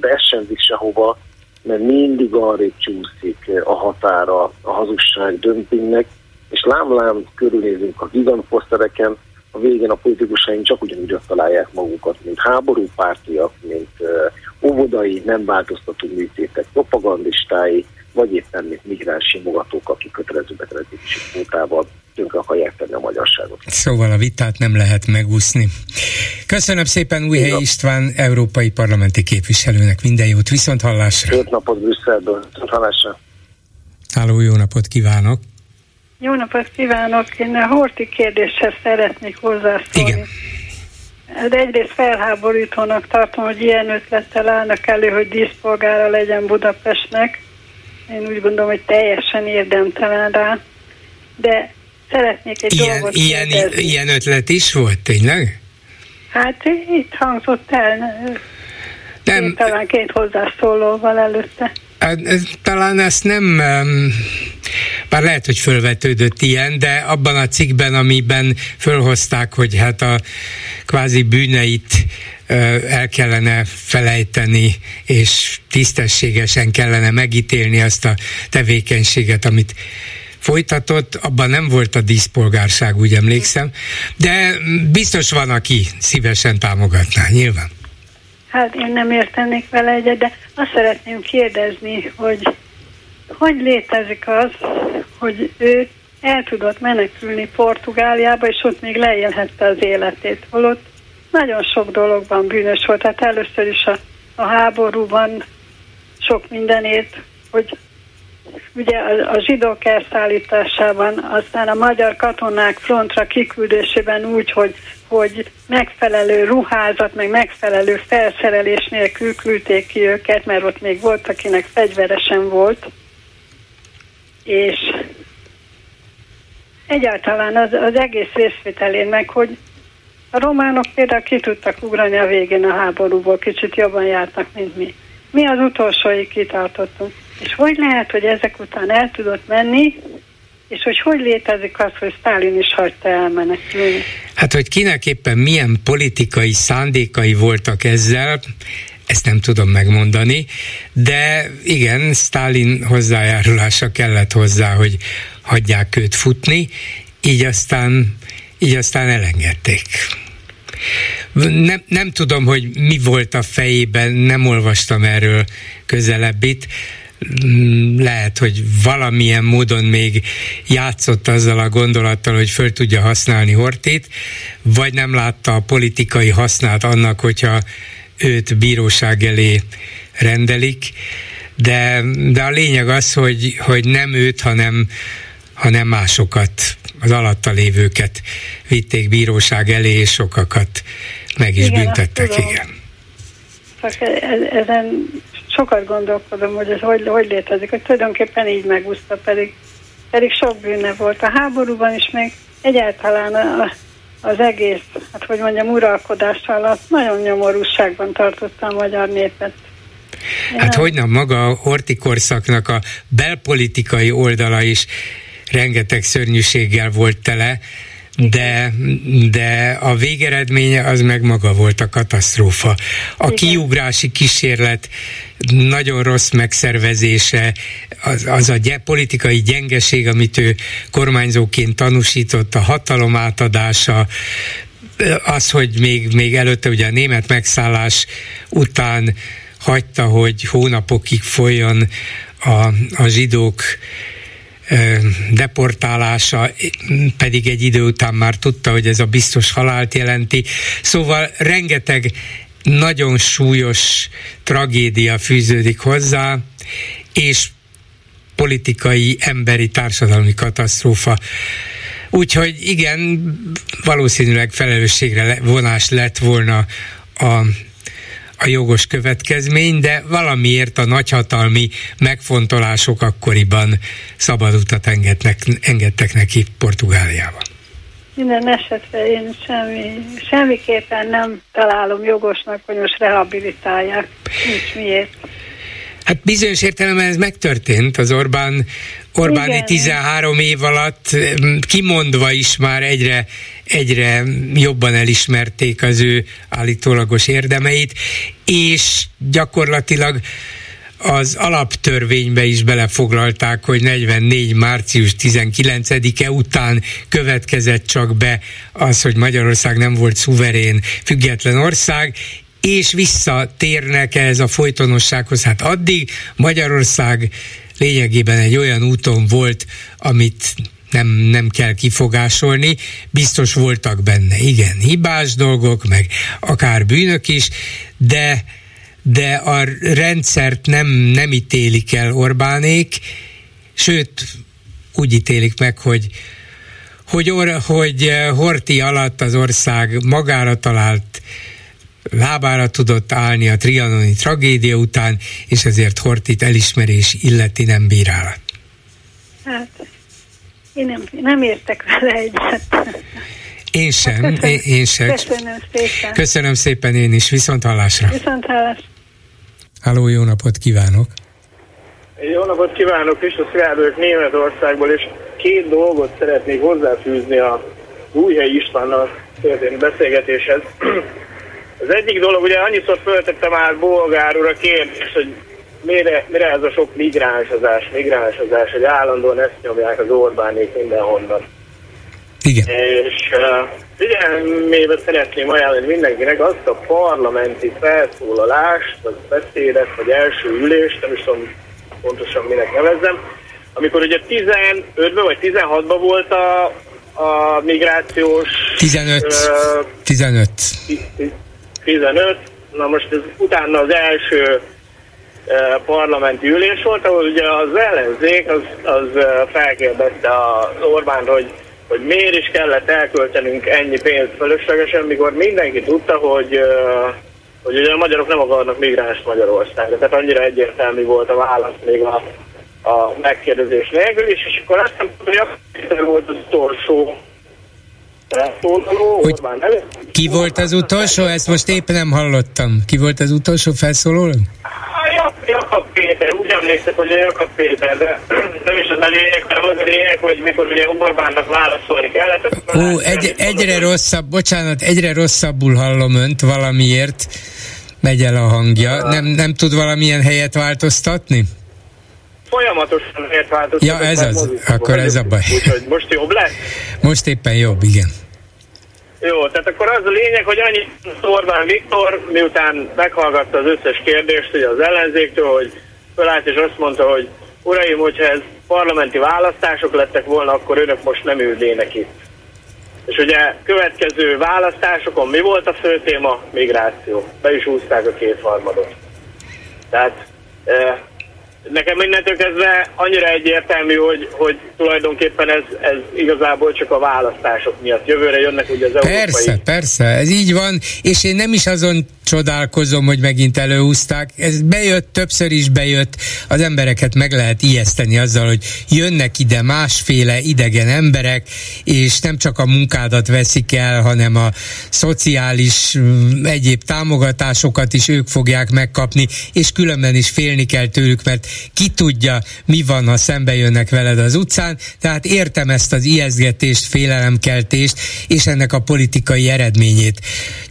de ez sem visz sehova, mert mindig arra csúszik a határa a hazugság dömpingnek, és lám-lám körülnézünk a gigantposztereken, a végén a politikusaink csak ugyanúgy ott találják magukat, mint háborúpártiak, mint óvodai, nem változtató műtétek, propagandistái, vagy éppen mint migráns simogatók, akik kötelező betelepítési kvótával tönkre akarják tenni a magyarságot. Szóval a vitát nem lehet megúszni. Köszönöm szépen Újhely István, európai parlamenti képviselőnek minden jót, viszont hallásra. Öt napot Brüsszelből, viszont hallásra. Háló, jó napot kívánok! Jó napot kívánok! Én a Horti kérdéshez szeretnék hozzászólni. Igen. De egyrészt felháborítónak tartom, hogy ilyen ötlettel állnak elő, hogy díszpolgára legyen Budapestnek. Én úgy gondolom, hogy teljesen érdemtelen rá. De szeretnék egy ilyen, dolgot ilyen, kérdezni. ilyen ötlet is volt, tényleg? Hát itt hangzott el, nem, talán két hozzászólóval előtte. Hát, talán ezt nem, bár lehet, hogy fölvetődött ilyen, de abban a cikkben, amiben fölhozták, hogy hát a kvázi bűneit el kellene felejteni, és tisztességesen kellene megítélni azt a tevékenységet, amit folytatott, abban nem volt a díszpolgárság, úgy emlékszem, de biztos van, aki szívesen támogatná, nyilván. Hát én nem értenék vele egyet, de azt szeretném kérdezni, hogy hogy létezik az, hogy ő el tudott menekülni Portugáliába, és ott még leélhette az életét. Holott nagyon sok dologban bűnös volt. Tehát először is a, a háborúban sok mindenért, hogy ugye a, a zsidók elszállításában, aztán a magyar katonák frontra kiküldésében úgy, hogy, hogy megfelelő ruházat, meg megfelelő felszerelés nélkül küldték ki őket, mert ott még volt, akinek fegyveresen volt, és egyáltalán az, az egész részvételén meg, hogy a románok például ki tudtak ugrani a végén a háborúból, kicsit jobban jártak, mint mi. Mi az utolsóig kitartottunk. És hogy lehet, hogy ezek után el tudott menni, és hogy hogy létezik az, hogy Stalin is hagyta elmenekülni? Hát, hogy kinek éppen milyen politikai szándékai voltak ezzel, ezt nem tudom megmondani, de igen, Stalin hozzájárulása kellett hozzá, hogy hagyják őt futni, így aztán, így aztán elengedték. Nem, nem tudom, hogy mi volt a fejében, nem olvastam erről közelebbit, lehet, hogy valamilyen módon még játszott azzal a gondolattal, hogy föl tudja használni Hortét, vagy nem látta a politikai hasznát annak, hogyha őt bíróság elé rendelik, de, de a lényeg az, hogy, hogy nem őt, hanem, hanem másokat, az alatta lévőket vitték bíróság elé, és sokakat meg is igen, büntettek, igen. Csak e- ezen sokat gondolkodom, hogy ez hogy, hogy létezik, hogy tulajdonképpen így megúszta, pedig, pedig sok bűne volt a háborúban is, még egyáltalán a, az egész, hát hogy mondjam, uralkodás alatt nagyon nyomorúságban tartotta a magyar népet. Hát hogy nem, maga a horti korszaknak a belpolitikai oldala is rengeteg szörnyűséggel volt tele, de, de a végeredménye az meg maga volt a katasztrófa. A Igen. kiugrási kísérlet nagyon rossz megszervezése, az, az a gy- politikai gyengeség, amit ő kormányzóként tanúsított, a hatalom átadása, az, hogy még, még előtte ugye a német megszállás után hagyta, hogy hónapokig folyjon a, a zsidók deportálása, pedig egy idő után már tudta, hogy ez a biztos halált jelenti. Szóval rengeteg nagyon súlyos tragédia fűződik hozzá, és politikai, emberi, társadalmi katasztrófa. Úgyhogy igen, valószínűleg felelősségre vonás lett volna a a jogos következmény, de valamiért a nagyhatalmi megfontolások akkoriban szabad utat engednek, engedtek neki Portugáliában. minden esetre én semmi, semmiképpen nem találom jogosnak, hogy most rehabilitálják. Nincs miért. Hát bizonyos értelemben ez megtörtént az Orbán, Orbáni Igen. 13 év alatt, kimondva is már egyre, egyre jobban elismerték az ő állítólagos érdemeit, és gyakorlatilag az alaptörvénybe is belefoglalták, hogy 44. március 19-e után következett csak be az, hogy Magyarország nem volt szuverén, független ország, és visszatérnek ez a folytonossághoz. Hát addig Magyarország lényegében egy olyan úton volt, amit nem, nem kell kifogásolni, biztos voltak benne, igen, hibás dolgok, meg akár bűnök is, de de a rendszert nem, nem ítélik el Orbánék, sőt, úgy ítélik meg, hogy hogy, or, hogy eh, Horti alatt az ország magára talált lábára tudott állni a trianoni tragédia után, és ezért Hortit elismerés illeti nem bírálat. Hát, én nem, nem értek vele egyet. Én sem, hát köszönöm, én, én sem. Köszönöm szépen. Köszönöm szépen én is, viszont hallásra. Viszont hallásra. Háló, jó napot kívánok! Jó napot kívánok, Kristus Szilárd Németországból, és két dolgot szeretnék hozzáfűzni a Újhely Istvánnal történő beszélgetéshez. Az egyik dolog, ugye annyiszor föltette már Bolgár úr a kérdést, hogy mire, mire ez a sok migránsozás, migránsozás, hogy állandóan ezt nyomják az Orbánék mindenhonnan. Igen. És uh, figyelmébe szeretném ajánlani mindenkinek azt a parlamenti felszólalást, vagy beszédet, vagy első ülést, nem is tudom pontosan minek nevezzem, amikor ugye 15-ben vagy 16-ban volt a, a migrációs... 15. Uh, 15. 15. Na most ez utána az első uh, parlamenti ülés volt, ahol ugye az ellenzék az, az uh, felkérdezte az Orbán, hogy hogy miért is kellett elköltenünk ennyi pénzt fölöslegesen, mikor mindenki tudta, hogy, hogy ugye a magyarok nem akarnak migráns Magyarországra. Tehát annyira egyértelmű volt a válasz még a, a megkérdezés nélkül is, és akkor azt nem tudom, hogy volt az utolsó felszólaló, hogy Ki volt az utolsó? Ezt most éppen nem hallottam. Ki volt az utolsó felszólaló? Jakab Péter, úgy emlékszem, hogy Jakab Péter, de nem is az a lényeg, hanem az a lényeg, hogy mikor ugye Orbánnak válaszolni kellett. Ó, egy, egyre rosszabb, bocsánat, egyre rosszabbul hallom önt valamiért, megy el a hangja. Nem, nem tud valamilyen helyet változtatni? Folyamatosan változtatni. Ja, ez az, akkor ez a baj. Úgyhogy most jobb lesz? Most éppen jobb, igen. Jó, tehát akkor az a lényeg, hogy annyi Orbán Viktor, miután meghallgatta az összes kérdést ugye az ellenzéktől, hogy fölállt és azt mondta, hogy uraim, hogyha ez parlamenti választások lettek volna, akkor önök most nem ülnének itt. És ugye következő választásokon mi volt a fő téma? Migráció. Be is húzták a kétharmadot. Tehát eh, nekem mindentől kezdve annyira egyértelmű, hogy, hogy tulajdonképpen ez, ez igazából csak a választások miatt. Jövőre jönnek ugye az európai... Persze, persze, ez így van, és én nem is azon csodálkozom, hogy megint előhúzták. Ez bejött, többször is bejött. Az embereket meg lehet ijeszteni azzal, hogy jönnek ide másféle idegen emberek, és nem csak a munkádat veszik el, hanem a szociális mm, egyéb támogatásokat is ők fogják megkapni, és különben is félni kell tőlük, mert ki tudja, mi van, ha szembe jönnek veled az utcán. Tehát értem ezt az ijesztgetést, félelemkeltést, és ennek a politikai eredményét.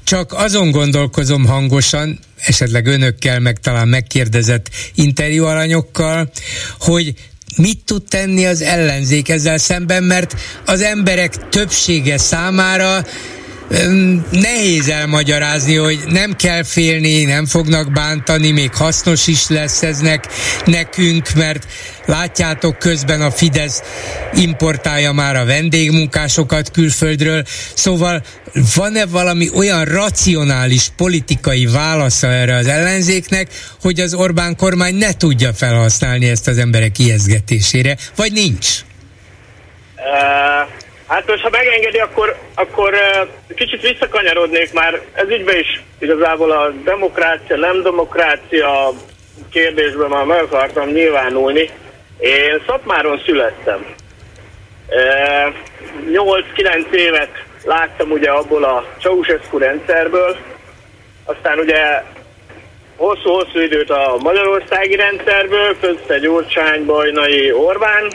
Csak azon gondolkozom hangosan, esetleg önökkel, meg talán megkérdezett interjú alanyokkal, hogy mit tud tenni az ellenzék ezzel szemben, mert az emberek többsége számára nehéz elmagyarázni, hogy nem kell félni, nem fognak bántani, még hasznos is lesz eznek nekünk, mert látjátok közben a Fidesz importálja már a vendégmunkásokat külföldről, szóval van-e valami olyan racionális politikai válasza erre az ellenzéknek, hogy az Orbán kormány ne tudja felhasználni ezt az emberek ijeszgetésére, vagy nincs? Uh Hát most, ha megengedi, akkor, akkor kicsit visszakanyarodnék már ez ügyben is igazából a demokrácia, nem demokrácia kérdésben már meg akartam nyilvánulni. Én Szatmáron születtem. 8-9 évet láttam ugye abból a Ceausescu rendszerből, aztán ugye hosszú-hosszú időt a magyarországi rendszerből, közte Gyurcsány, Bajnai, Orbán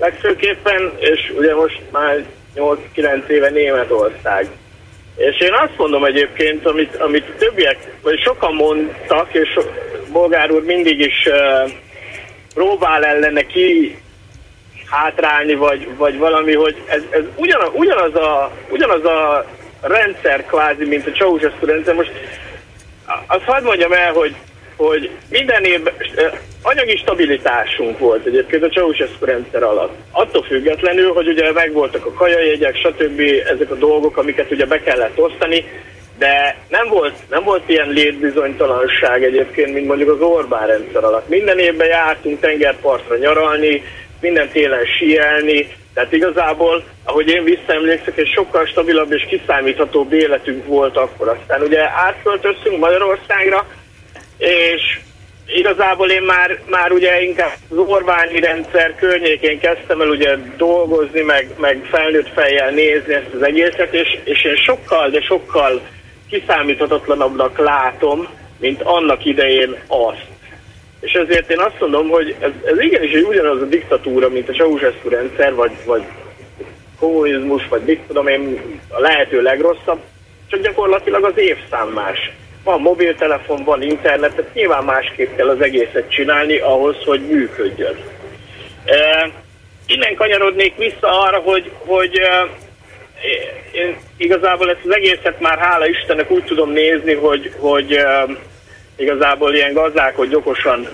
legfőképpen, és ugye most már 8-9 éve Németország. És én azt mondom egyébként, amit, amit többiek, vagy sokan mondtak, és so, Bolgár úr mindig is uh, próbál ellene ki hátrálni, vagy, vagy valami, hogy ez, ez ugyanaz, ugyanaz, a, ugyanaz a rendszer kvázi, mint a Ceausescu rendszer. Most azt hadd mondjam el, hogy, hogy minden évben anyagi stabilitásunk volt egyébként a Ceausescu rendszer alatt. Attól függetlenül, hogy ugye megvoltak a kajajegyek, stb. ezek a dolgok, amiket ugye be kellett osztani, de nem volt, nem volt ilyen létbizonytalanság egyébként, mint mondjuk az Orbán rendszer alatt. Minden évben jártunk tengerpartra nyaralni, minden télen síelni, tehát igazából, ahogy én visszaemlékszek, egy sokkal stabilabb és kiszámíthatóbb életünk volt akkor. Aztán ugye átköltöztünk Magyarországra, és igazából én már, már ugye inkább az Orbáni rendszer környékén kezdtem el ugye dolgozni, meg, meg felnőtt fejjel nézni ezt az egészet, és, és én sokkal, de sokkal kiszámíthatatlanabbnak látom, mint annak idején azt. És ezért én azt mondom, hogy ez, ez igenis egy ugyanaz a diktatúra, mint a Ceausescu rendszer, vagy, vagy kommunizmus, vagy mit tudom én, a lehető legrosszabb, csak gyakorlatilag az évszám más. Van mobiltelefon, van internet, tehát nyilván másképp kell az egészet csinálni ahhoz, hogy működjön. E, innen kanyarodnék vissza arra, hogy, hogy e, én igazából ezt az egészet már hála Istennek úgy tudom nézni, hogy, hogy e, igazából ilyen gazdálkodj okosan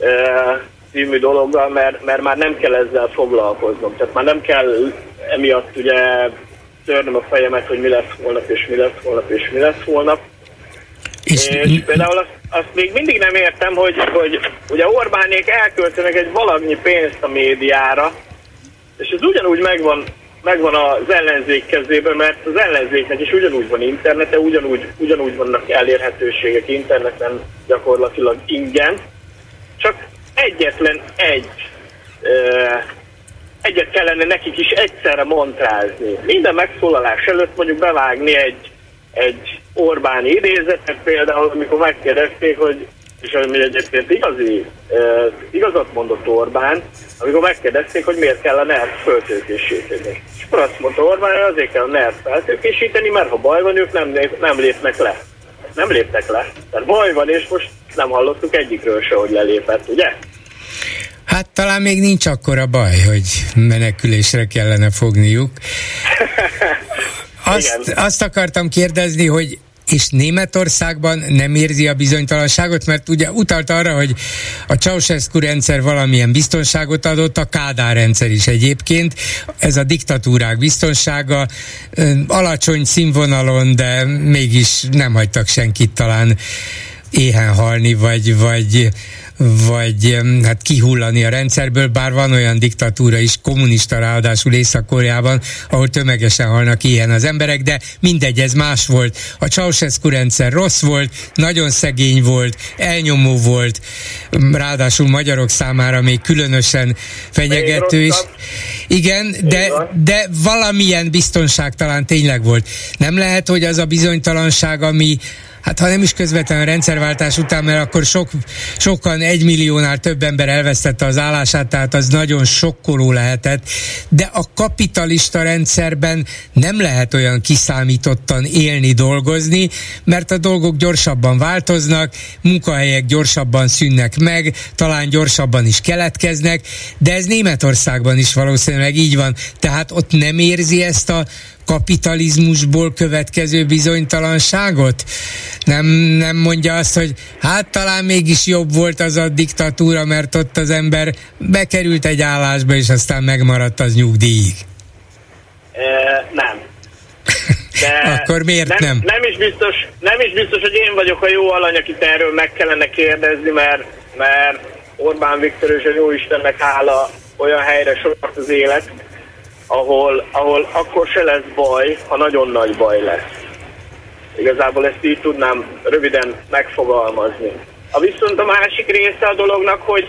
e, című dologgal, mert, mert már nem kell ezzel foglalkoznom. Tehát már nem kell emiatt ugye törnöm a fejemet, hogy mi lesz holnap, és mi lesz holnap, és mi lesz holnap. És, és például azt, azt még mindig nem értem, hogy, hogy ugye Orbánék elköltenek egy valamennyi pénzt a médiára, és ez ugyanúgy megvan megvan az ellenzék kezében, mert az ellenzéknek is ugyanúgy van internete, ugyanúgy, ugyanúgy vannak elérhetőségek interneten gyakorlatilag ingyen, csak egyetlen egy egyet kellene nekik is egyszerre montrázni. Minden megszólalás előtt mondjuk bevágni egy, egy Orbáni idézetet, például amikor megkérdezték, hogy és ami egyébként igazi, uh, igazat mondott Orbán, amikor megkérdezték, hogy miért kell a NERV föltőkésíteni. És akkor azt mondta Orbán, hogy azért kell a NERV feltőkésíteni, mert ha baj van, ők nem, nem lépnek le. Nem léptek le. Tehát baj van, és most nem hallottuk egyikről se, hogy lelépett, ugye? Hát talán még nincs akkora baj, hogy menekülésre kellene fogniuk. Azt, azt akartam kérdezni, hogy és Németországban nem érzi a bizonytalanságot, mert ugye utalt arra, hogy a Ceausescu rendszer valamilyen biztonságot adott, a Kádár rendszer is egyébként, ez a diktatúrák biztonsága, alacsony színvonalon, de mégis nem hagytak senkit talán éhen halni, vagy, vagy vagy hát kihullani a rendszerből, bár van olyan diktatúra is, kommunista ráadásul Észak-Koreában, ahol tömegesen halnak ilyen az emberek, de mindegy, ez más volt. A Ceausescu rendszer rossz volt, nagyon szegény volt, elnyomó volt, ráadásul magyarok számára még különösen fenyegető is. Igen, de, de valamilyen biztonság talán tényleg volt. Nem lehet, hogy az a bizonytalanság, ami hát ha nem is közvetlenül rendszerváltás után, mert akkor sok, sokan egy milliónál több ember elvesztette az állását, tehát az nagyon sokkoló lehetett, de a kapitalista rendszerben nem lehet olyan kiszámítottan élni, dolgozni, mert a dolgok gyorsabban változnak, munkahelyek gyorsabban szűnnek meg, talán gyorsabban is keletkeznek, de ez Németországban is valószínűleg így van, tehát ott nem érzi ezt a kapitalizmusból következő bizonytalanságot? Nem, nem mondja azt, hogy hát talán mégis jobb volt az a diktatúra, mert ott az ember bekerült egy állásba, és aztán megmaradt az nyugdíjig. E, nem. De Akkor miért nem, nem? Nem is, biztos, nem is biztos, hogy én vagyok a jó alany, akit erről meg kellene kérdezni, mert, mert Orbán Viktor és a jó Istennek hála olyan helyre sort az élet, ahol, ahol akkor se lesz baj, ha nagyon nagy baj lesz. Igazából ezt így tudnám röviden megfogalmazni. A viszont a másik része a dolognak, hogy,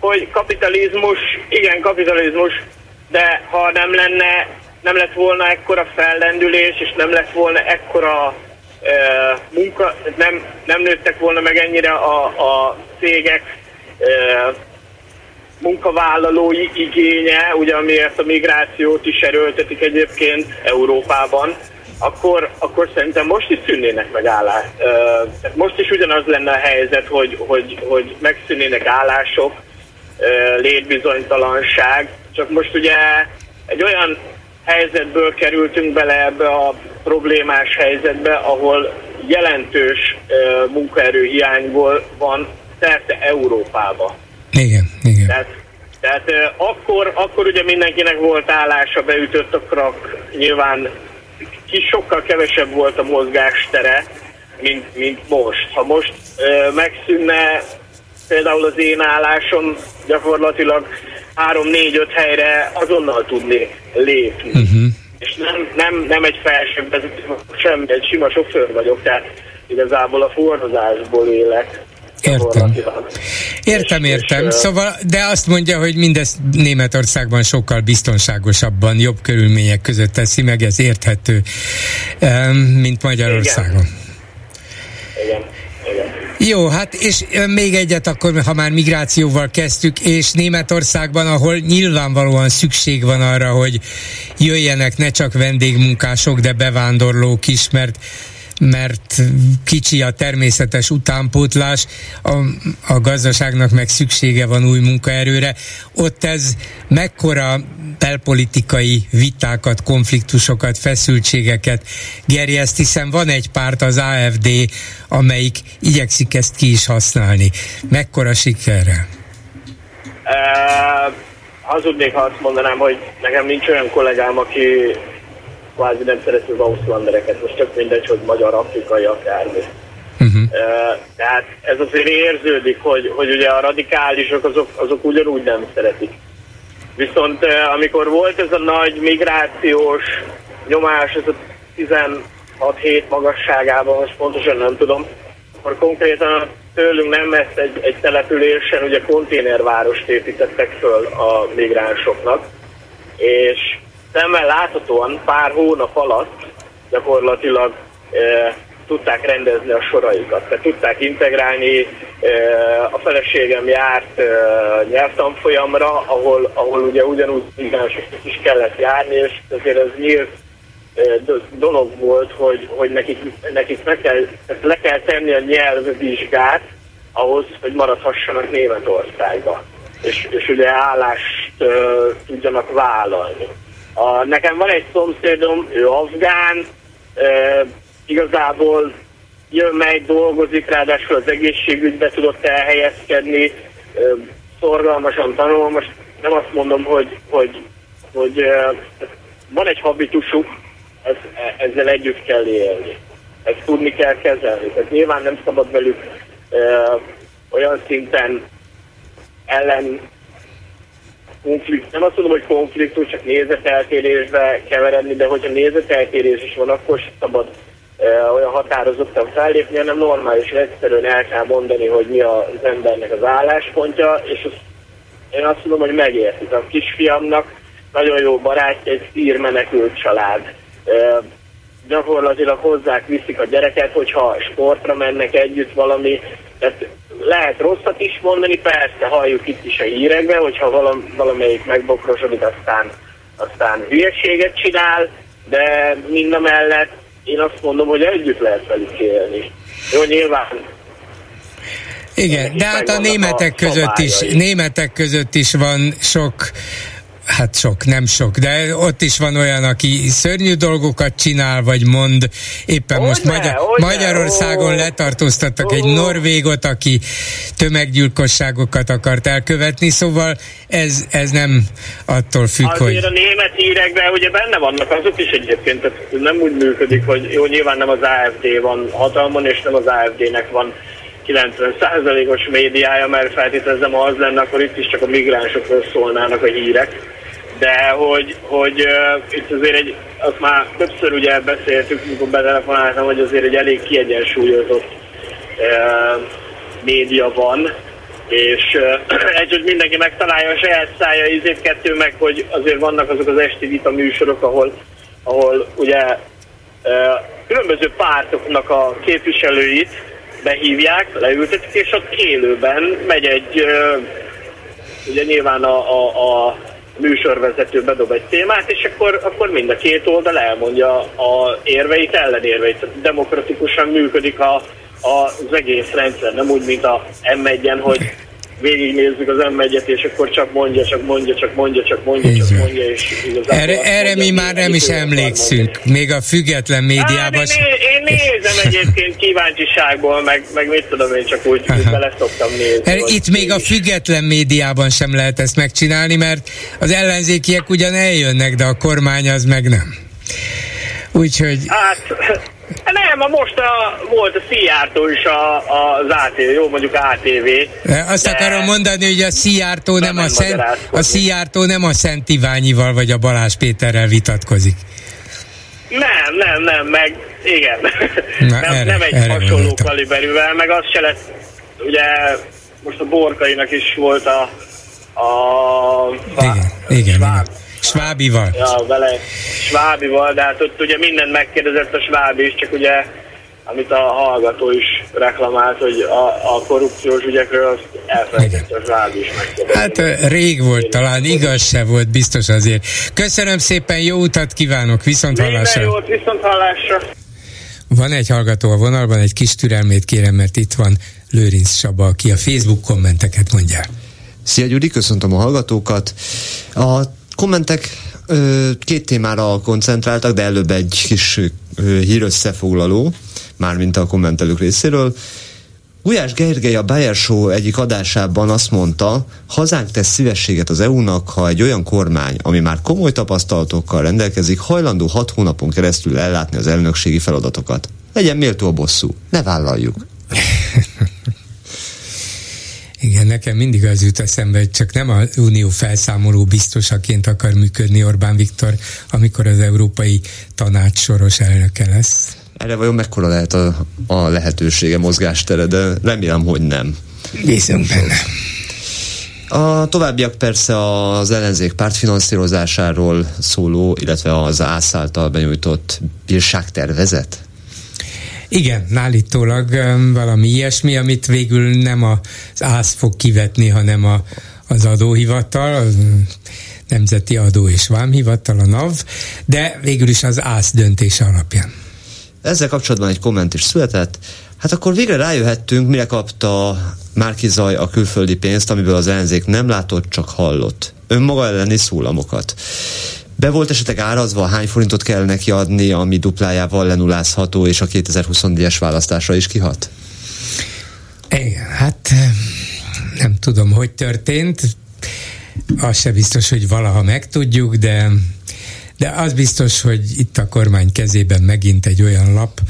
hogy kapitalizmus, igen, kapitalizmus, de ha nem lenne, nem lett volna ekkora fellendülés, és nem lett volna ekkora uh, munka, nem, nem nőttek volna meg ennyire a, a cégek uh, munkavállalói igénye, ugye amiért a migrációt is erőltetik egyébként Európában, akkor, akkor szerintem most is szűnnének meg állás. Most is ugyanaz lenne a helyzet, hogy, hogy, hogy megszűnnének állások, létbizonytalanság, csak most ugye egy olyan helyzetből kerültünk bele ebbe a problémás helyzetbe, ahol jelentős munkaerőhiányból van szerte Európába. Igen, igen. Tehát, tehát akkor, akkor ugye mindenkinek volt állása, beütött a krak, nyilván ki sokkal kevesebb volt a mozgástere, mint, mint most. Ha most uh, megszűnne például az én állásom, gyakorlatilag 3-4-5 helyre azonnal tudnék lépni. Uh-huh. És nem, nem, nem egy felsőbb, sem egy sima sofőr vagyok, tehát igazából a forrozásból élek. Értem. Értem, értem. Szóval, de azt mondja, hogy mindezt Németországban sokkal biztonságosabban, jobb körülmények között teszi meg, ez érthető, mint Magyarországon. Igen. Igen. Jó, hát és még egyet akkor, ha már migrációval kezdtük, és Németországban, ahol nyilvánvalóan szükség van arra, hogy jöjjenek ne csak vendégmunkások, de bevándorlók is, mert mert kicsi a természetes utánpótlás, a, a gazdaságnak meg szüksége van új munkaerőre. Ott ez mekkora belpolitikai vitákat, konfliktusokat, feszültségeket gerjeszt, hiszen van egy párt, az AFD, amelyik igyekszik ezt ki is használni. Mekkora sikerre? Uh, hazudnék, ha azt mondanám, hogy nekem nincs olyan kollégám, aki kvázi nem szereti az ausztrandereket, most csak mindegy, hogy magyar, afrikai, akármi. Uh-huh. Tehát ez azért érződik, hogy, hogy ugye a radikálisok azok, azok ugyanúgy nem szeretik. Viszont amikor volt ez a nagy migrációs nyomás, ez a 16 hét magasságában, most pontosan nem tudom, akkor konkrétan tőlünk nem ezt egy, egy településen ugye konténervárost építettek föl a migránsoknak, és szemmel láthatóan pár hónap alatt gyakorlatilag e, tudták rendezni a soraikat, tehát tudták integrálni. E, a feleségem járt e, nyelvtanfolyamra, ahol, ahol ugye ugyanúgy migránsoknak is kellett járni, és azért ez nyílt e, dolog volt, hogy, hogy nekik, nekik meg kell, le kell tenni a nyelvvizsgát ahhoz, hogy maradhassanak Németországba, és, és ugye állást e, tudjanak vállalni. A, nekem van egy szomszédom, ő afgán, e, igazából jön, megy, dolgozik, ráadásul az egészségügybe tudott elhelyezkedni, e, szorgalmasan tanul, most nem azt mondom, hogy, hogy, hogy e, van egy habitusuk, ez, ezzel együtt kell élni. Ezt tudni kell kezelni. Tehát nyilván nem szabad velük e, olyan szinten ellen konfliktus, nem azt mondom, hogy konfliktus, csak nézeteltérésbe keveredni, de hogyha nézeteltérés is van, akkor sem szabad e, olyan határozottan fellépni, hanem normális, egyszerűen el kell mondani, hogy mi az embernek az álláspontja, és azt, én azt mondom, hogy megértik. A kisfiamnak nagyon jó barátja, egy szír menekült család. E, gyakorlatilag hozzák, viszik a gyereket, hogyha sportra mennek együtt valami, tehát lehet rosszat is mondani, persze halljuk itt is a hírekben, hogyha valam, valamelyik megbokrosodik, aztán, aztán hülyeséget csinál, de mind a mellett én azt mondom, hogy együtt lehet velük élni. Jó, nyilván igen, de hát a németek között is, németek között is van sok hát sok, nem sok, de ott is van olyan, aki szörnyű dolgokat csinál, vagy mond. Éppen hogy most ne, Magyar- Magyarországon oh. letartóztattak oh. egy norvégot, aki tömeggyilkosságokat akart elkövetni, szóval ez, ez nem attól függ, Azért hogy... a német hírekben ugye benne vannak azok is egyébként, tehát nem úgy működik, hogy jó, nyilván nem az AFD van hatalmon, és nem az AFD-nek van 90%-os médiája, mert feltételezem, az lenne, akkor itt is csak a migránsokról szólnának a hírek. De hogy, hogy uh, itt azért egy, azt már többször ugye beszéltük, mikor betelefonáltam, hogy azért egy elég kiegyensúlyozott uh, média van, és uh, egy, hogy mindenki megtalálja a saját szája ízét, kettő meg, hogy azért vannak azok az esti vita műsorok, ahol, ahol ugye uh, különböző pártoknak a képviselőit behívják, leültetik, és ott élőben megy egy, ugye nyilván a, a, a műsorvezető bedob egy témát, és akkor, akkor mind a két oldal elmondja a érveit, ellenérveit. Demokratikusan működik a, az egész rendszer, nem úgy, mint a M1-en, hogy végignézzük az m és akkor csak mondja, csak mondja, csak mondja, csak mondja, csak mondja, és Erre, erre mi már nem is emlékszünk, még a független médiában. Hát, én, én nézem egyébként kíváncsiságból, meg, meg mit tudom én, csak úgy, úgy bele szoktam nézni. Erre itt még a független médiában sem lehet ezt megcsinálni, mert az ellenzékiek ugyan eljönnek, de a kormány az meg nem. Úgyhogy... Hát, nem, a most a, volt a Szijjártó is a, a, az ATV, jó mondjuk ATV. Azt akarom mondani, hogy a Szijjártó nem, nem a, Szent, a Szijjártó nem a Szent Iványival vagy a Balázs Péterrel vitatkozik. Nem, nem, nem, meg igen. Na, nem, erre, nem egy erre hasonló mondottam. kaliberűvel, meg az se lett, ugye most a Borkainak is volt a a, igen, igen, igen. Svábival. Ja, vele Svábival, de hát ott ugye mindent megkérdezett a Svábi is, csak ugye amit a hallgató is reklamált, hogy a, a korrupciós ügyekről azt elfelejtette a Svábi is megkérdezni. Hát rég volt talán, igaz se volt, biztos azért. Köszönöm szépen, jó utat kívánok, viszont hallásra. Minden jót, viszont hallásra. Van egy hallgató a vonalban, egy kis türelmét kérem, mert itt van Lőrinc Saba, aki a Facebook kommenteket mondja. Szia Gyuri, köszöntöm a hallgatókat. A kommentek két témára koncentráltak, de előbb egy kis ö, hír összefoglaló, mármint a kommentelők részéről. Gulyás Gergely a Bayer Show egyik adásában azt mondta, hazánk tesz szívességet az EU-nak, ha egy olyan kormány, ami már komoly tapasztalatokkal rendelkezik, hajlandó hat hónapon keresztül ellátni az elnökségi feladatokat. Legyen méltó a bosszú, ne vállaljuk. Igen, nekem mindig az jut eszembe, hogy csak nem az unió felszámoló biztosaként akar működni Orbán Viktor, amikor az Európai Tanács soros elnöke lesz. Erre vajon mekkora lehet a, a lehetősége, mozgástere, de remélem, hogy nem. Bízunk benne. A továbbiak persze az ellenzék pártfinanszírozásáról szóló, illetve az ász által benyújtott bírságtervezet. Igen, állítólag valami ilyesmi, amit végül nem az ÁSZ fog kivetni, hanem a, az adóhivatal, a Nemzeti Adó és Vámhivatal, a NAV, de végül is az ÁSZ döntése alapján. Ezzel kapcsolatban egy komment is született. Hát akkor végre rájöhettünk, mire kapta Márki Zaj a külföldi pénzt, amiből az ellenzék nem látott, csak hallott. Önmaga elleni szólamokat. Be volt esetleg árazva, hány forintot kell neki adni, ami duplájával lenulázható, és a 2024-es választásra is kihat? Igen, hát nem tudom, hogy történt. Az se biztos, hogy valaha megtudjuk, de, de az biztos, hogy itt a kormány kezében megint egy olyan lap,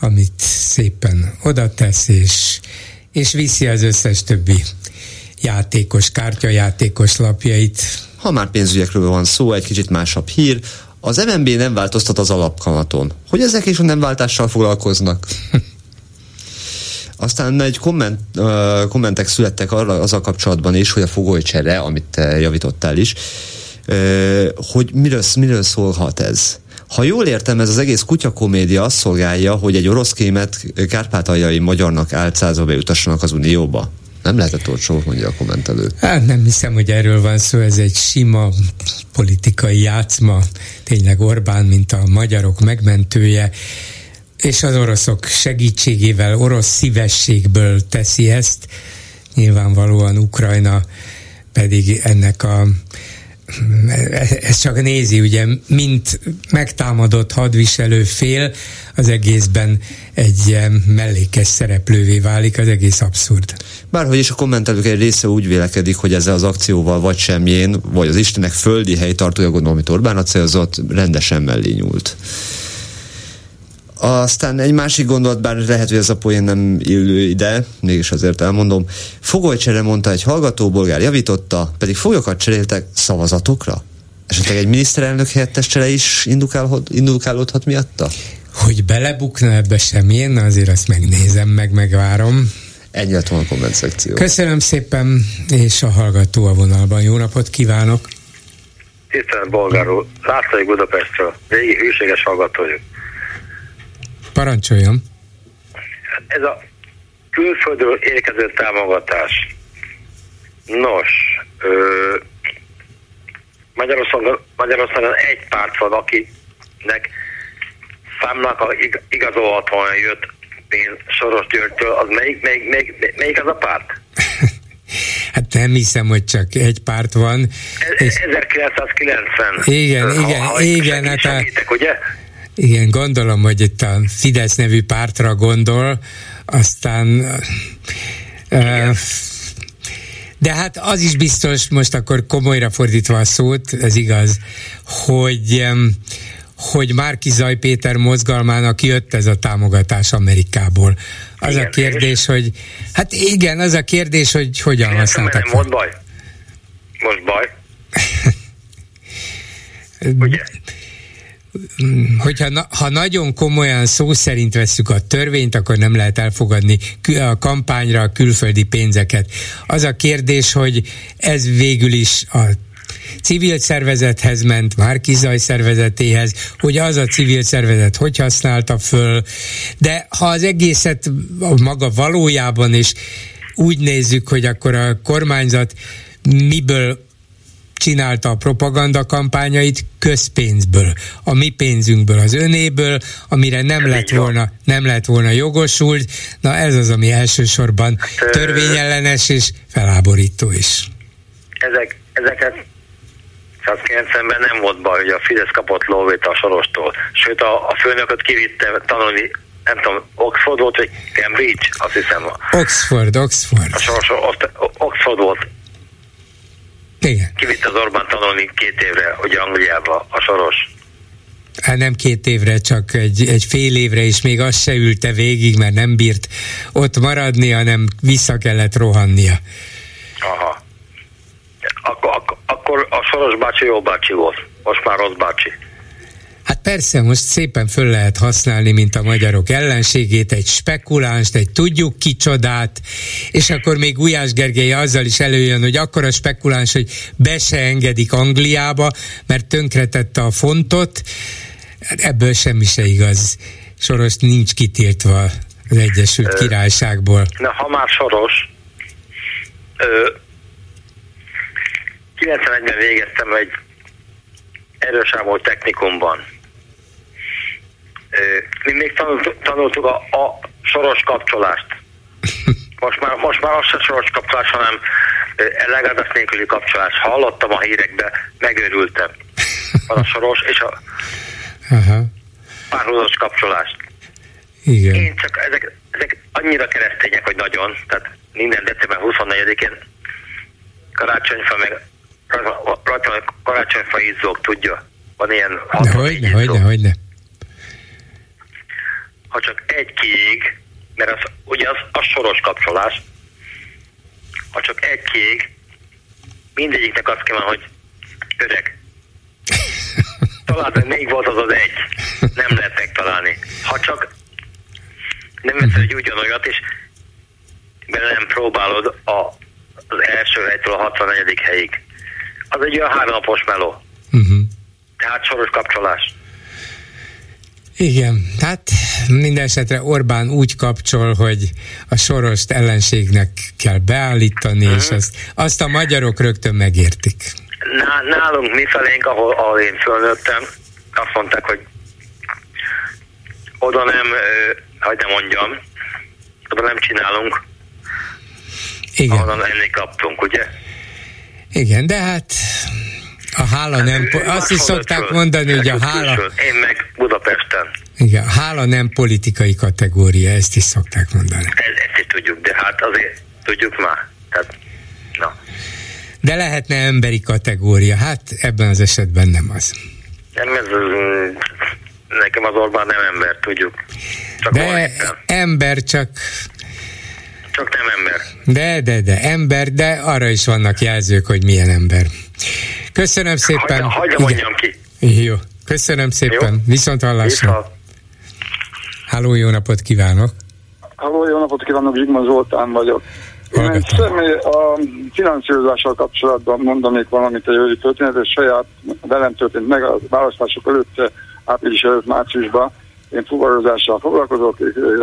amit szépen oda tesz, és, és viszi az összes többi játékos, kártyajátékos lapjait ha már pénzügyekről van szó, egy kicsit másabb hír, az MNB nem változtat az alapkamaton. Hogy ezek is a nem váltással foglalkoznak? Aztán egy komment, uh, kommentek születtek arra az a kapcsolatban is, hogy a fogolycsere, amit te javítottál is, uh, hogy miről, miről szólhat ez? Ha jól értem, ez az egész kutyakomédia azt szolgálja, hogy egy orosz kémet kárpátaljai magyarnak álcázva bejutassanak az Unióba. Nem lehetett olcsó, mondja a kommentelő. Hát nem hiszem, hogy erről van szó, ez egy sima politikai játszma. Tényleg Orbán, mint a magyarok megmentője, és az oroszok segítségével, orosz szívességből teszi ezt. Nyilvánvalóan Ukrajna pedig ennek a ez csak nézi, ugye, mint megtámadott hadviselő fél, az egészben egy mellékes szereplővé válik, az egész abszurd. Bárhogy is a kommentelők egy része úgy vélekedik, hogy ezzel az akcióval vagy semmilyen, vagy az Istenek földi helytartója, gondolom, amit Orbán célzott, rendesen mellé nyúlt. Aztán egy másik gondolat, bár lehet, hogy ez a poén nem illő ide, mégis azért elmondom. Fogolycsere mondta egy hallgató, bolgár javította, pedig folyokat cseréltek szavazatokra? Esetleg egy miniszterelnök helyettes csere is indukálódhat miatta? Hogy belebukna ebbe semmilyen, azért azt megnézem, meg megvárom. Ennyi lett volna a komment szekció. Köszönöm szépen, és a hallgató a vonalban. Jó napot kívánok! Tisztelt Bolgár úr, Lászlói Budapestről, régi hűséges hallgató vagyok. Parancsoljon! Ez a külföldről érkező támogatás. Nos, ö, Magyarországon, Magyarországon egy párt van, akinek számnak a ig- igazolhatóan jött pénz Soros Györgytől, az melyik, melyik, melyik, melyik az a párt? Hát nem hiszem, hogy csak egy párt van. Ez, 1990. Igen, Ha- igen, ha igen, hát a- segítek, ugye? Igen, gondolom, hogy itt a Fidesz nevű pártra gondol, aztán uh, de hát az is biztos, most akkor komolyra fordítva a szót, ez igaz, hogy hogy Márki Zaj Péter mozgalmának jött ez a támogatás Amerikából. Az a kérdés, hogy hát igen, az a kérdés, hogy hogyan használtak Nem volt baj. Most baj. Ugye? Hogyha na, ha nagyon komolyan szó szerint vesszük a törvényt, akkor nem lehet elfogadni a kampányra a külföldi pénzeket. Az a kérdés, hogy ez végül is a civil szervezethez ment, Márkizaj szervezetéhez, hogy az a civil szervezet hogy használta föl, de ha az egészet maga valójában is úgy nézzük, hogy akkor a kormányzat miből csinálta a propaganda kampányait közpénzből, a mi pénzünkből, az önéből, amire nem lett volna, nem lett volna jogosult. Na ez az, ami elsősorban törvényellenes és feláborító is. Ezek, ezeket 190-ben nem volt baj, hogy a Fidesz kapott lóvét a sorostól. Sőt, a, a főnököt kivitte tanulni, nem tudom, Oxford volt, vagy Cambridge, azt hiszem. Oxford, Oxford. A soros, Oxford volt. Igen. Kivitte az Orbán tanulni két évre, hogy Angliába a soros. Hát nem két évre, csak egy, egy fél évre, és még azt se ülte végig, mert nem bírt ott maradni, hanem vissza kellett rohannia. Aha. Akkor, akkor, akkor a Soros bácsi jó bácsi volt. Most már rossz bácsi. Hát persze, most szépen föl lehet használni, mint a magyarok ellenségét, egy spekulánst, egy tudjuk kicsodát, és akkor még Gulyás Gergely azzal is előjön, hogy akkor a spekuláns, hogy be se engedik Angliába, mert tönkretette a fontot, Hát ebből semmi se igaz. Soros nincs kitiltva az Egyesült Királyságból. Na, ha már Soros, ö, 91-ben végeztem egy erősámol technikumban. Mi még tanult, tanultuk a, a soros kapcsolást. Most már, most már az se soros kapcsolás, hanem legalább nélküli kapcsolás. Hallottam a hírekbe, megőrültem. Van a soros és a párhuzamos kapcsolást. igen. Én csak ezek, ezek annyira keresztények, hogy nagyon, tehát minden december 24-én karácsonyfa meg karácsonyfa izzók, tudja? Van ilyen De 64 hogyne, hogyne, hogyne. Ha csak egy kiég, mert az, ugye az, az soros kapcsolás, ha csak egy kiég, mindegyiknek azt kell, hogy öreg. Találtak, még volt az az egy. Nem lehet megtalálni. Ha csak nem veszel egy ugyanolyat, és bele nem próbálod a, az első helytől a 64. helyig. Az egy olyan háromnapos meló. Uh-huh. Tehát soros kapcsolás. Igen, hát minden esetre Orbán úgy kapcsol, hogy a sorost ellenségnek kell beállítani, Mhm. és azt, azt a magyarok rögtön megértik. Ná- Nálunk mi felénk, ahol, ahol én fölnőttem, azt mondták, hogy oda nem, hogy nem mondjam, oda nem csinálunk, Igen. ahonnan enni kaptunk, ugye? Igen, de hát a hála nem, po- azt is szokták mondani, hogy a hála. Én meg Budapesten. igen, a hála nem politikai kategória, ezt is szokták mondani. Ez, ezt is tudjuk, de hát azért tudjuk már. Tehát, na. De lehetne emberi kategória, hát ebben az esetben nem az. Nem ez, nekem az Orbán nem ember, tudjuk. Csak De ember csak, Csak nem ember. de, de, de, ember, de arra is vannak jelzők, hogy milyen ember. Köszönöm szépen. Hagyja, hagyja mondjam ki. Jó, köszönöm szépen. Jó. Viszont hallásra. Viszont. Háló, jó napot kívánok. Halló, jó napot kívánok, Zsigmond Zoltán vagyok. Én személy a finanszírozással kapcsolatban mondanék valamit a jövő történetet, saját velem történt meg a választások előtt, április előtt, márciusban. Én fuvarozással foglalkozok,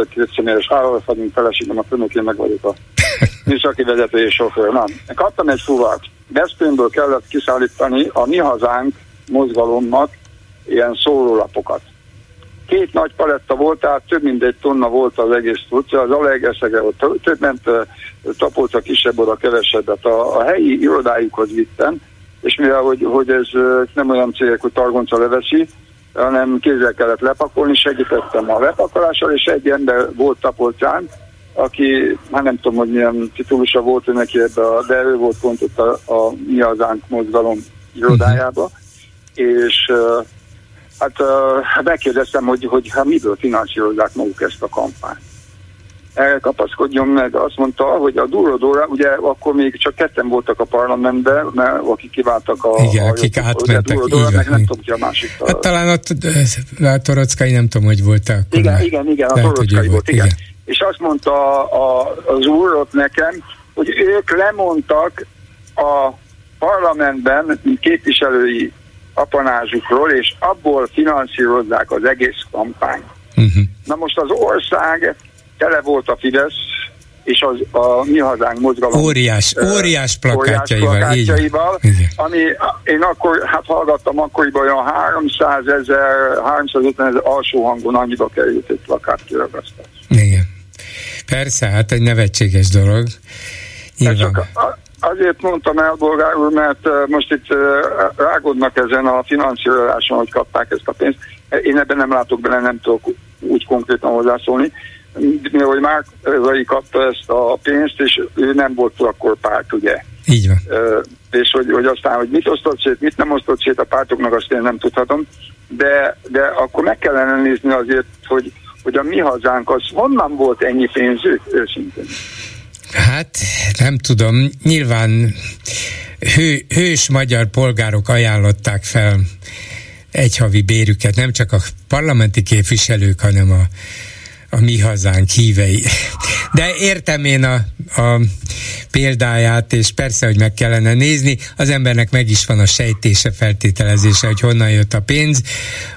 két személyes vállalat vagyunk, feleségem a főnök, én meg vagyok a műszaki vezető és sofőr. Na, kaptam egy fuvart. Veszprémből kellett kiszállítani a Mi Hazánk mozgalomnak ilyen szórólapokat két nagy paletta volt, tehát több mint egy tonna volt az egész tudja, az Alegerszegre volt több ment, tapolca kisebb, oda kevesebbet. A, a helyi irodájukhoz vittem, és mivel, hogy, hogy ez nem olyan cégek, hogy targonca leveszi, hanem kézzel kellett lepakolni, segítettem a lepakolással, és egy ember volt tapolcán, aki, hát nem tudom, hogy milyen titulusa volt ő neki ebbe, a, de ő volt pont ott a, a Mi Hazánk mozgalom irodájába, uh-huh. és uh, Hát uh, megkérdeztem, hogy, hogy hát miből finanszírozzák maguk ezt a kampányt. Elkapaszkodjon meg, azt mondta, hogy a Durodóra, ugye akkor még csak ketten voltak a parlamentben, mert akik kiváltak a... Igen, a, akik átmentek. Durodóra, meg nem tudom, hogy a másik. Hát a, talán ott a Torockai nem tudom, hogy volt -e Igen, már. igen, igen, a Torockai volt, igen. igen. És azt mondta a, a, az úr ott nekem, hogy ők lemondtak a parlamentben, mint képviselői apanázsukról, és abból finanszírozzák az egész kampányt. Uh-huh. Na most az ország tele volt a Fidesz, és az a Mi Hazánk mozgalom. Óriás, óriás plakátjaival. Óriás plakátjaival ami én akkor, hát hallgattam akkoriban olyan 300 ezer, 350 ezer alsó hangon annyiba került egy plakát kiragasztás. Igen. Persze, hát egy nevetséges dolog. Nyilván. Csak Azért mondtam el, bolgár úr, mert most itt rágodnak ezen a finanszírozáson, hogy kapták ezt a pénzt. Én ebben nem látok bele, nem tudok úgy konkrétan hozzászólni. Mi, hogy már Zai kapta ezt a pénzt, és ő nem volt akkor párt, ugye? Így van. És hogy, hogy aztán, hogy mit osztott szét, mit nem osztott szét a pártoknak, azt én nem tudhatom. De, de akkor meg kellene nézni azért, hogy, hogy a mi hazánk az honnan volt ennyi pénzük, őszintén. Hát nem tudom, nyilván hő, hős magyar polgárok ajánlották fel egyhavi bérüket, nem csak a parlamenti képviselők, hanem a, a mi hazánk hívei. De értem én a, a példáját, és persze, hogy meg kellene nézni, az embernek meg is van a sejtése, feltételezése, hogy honnan jött a pénz.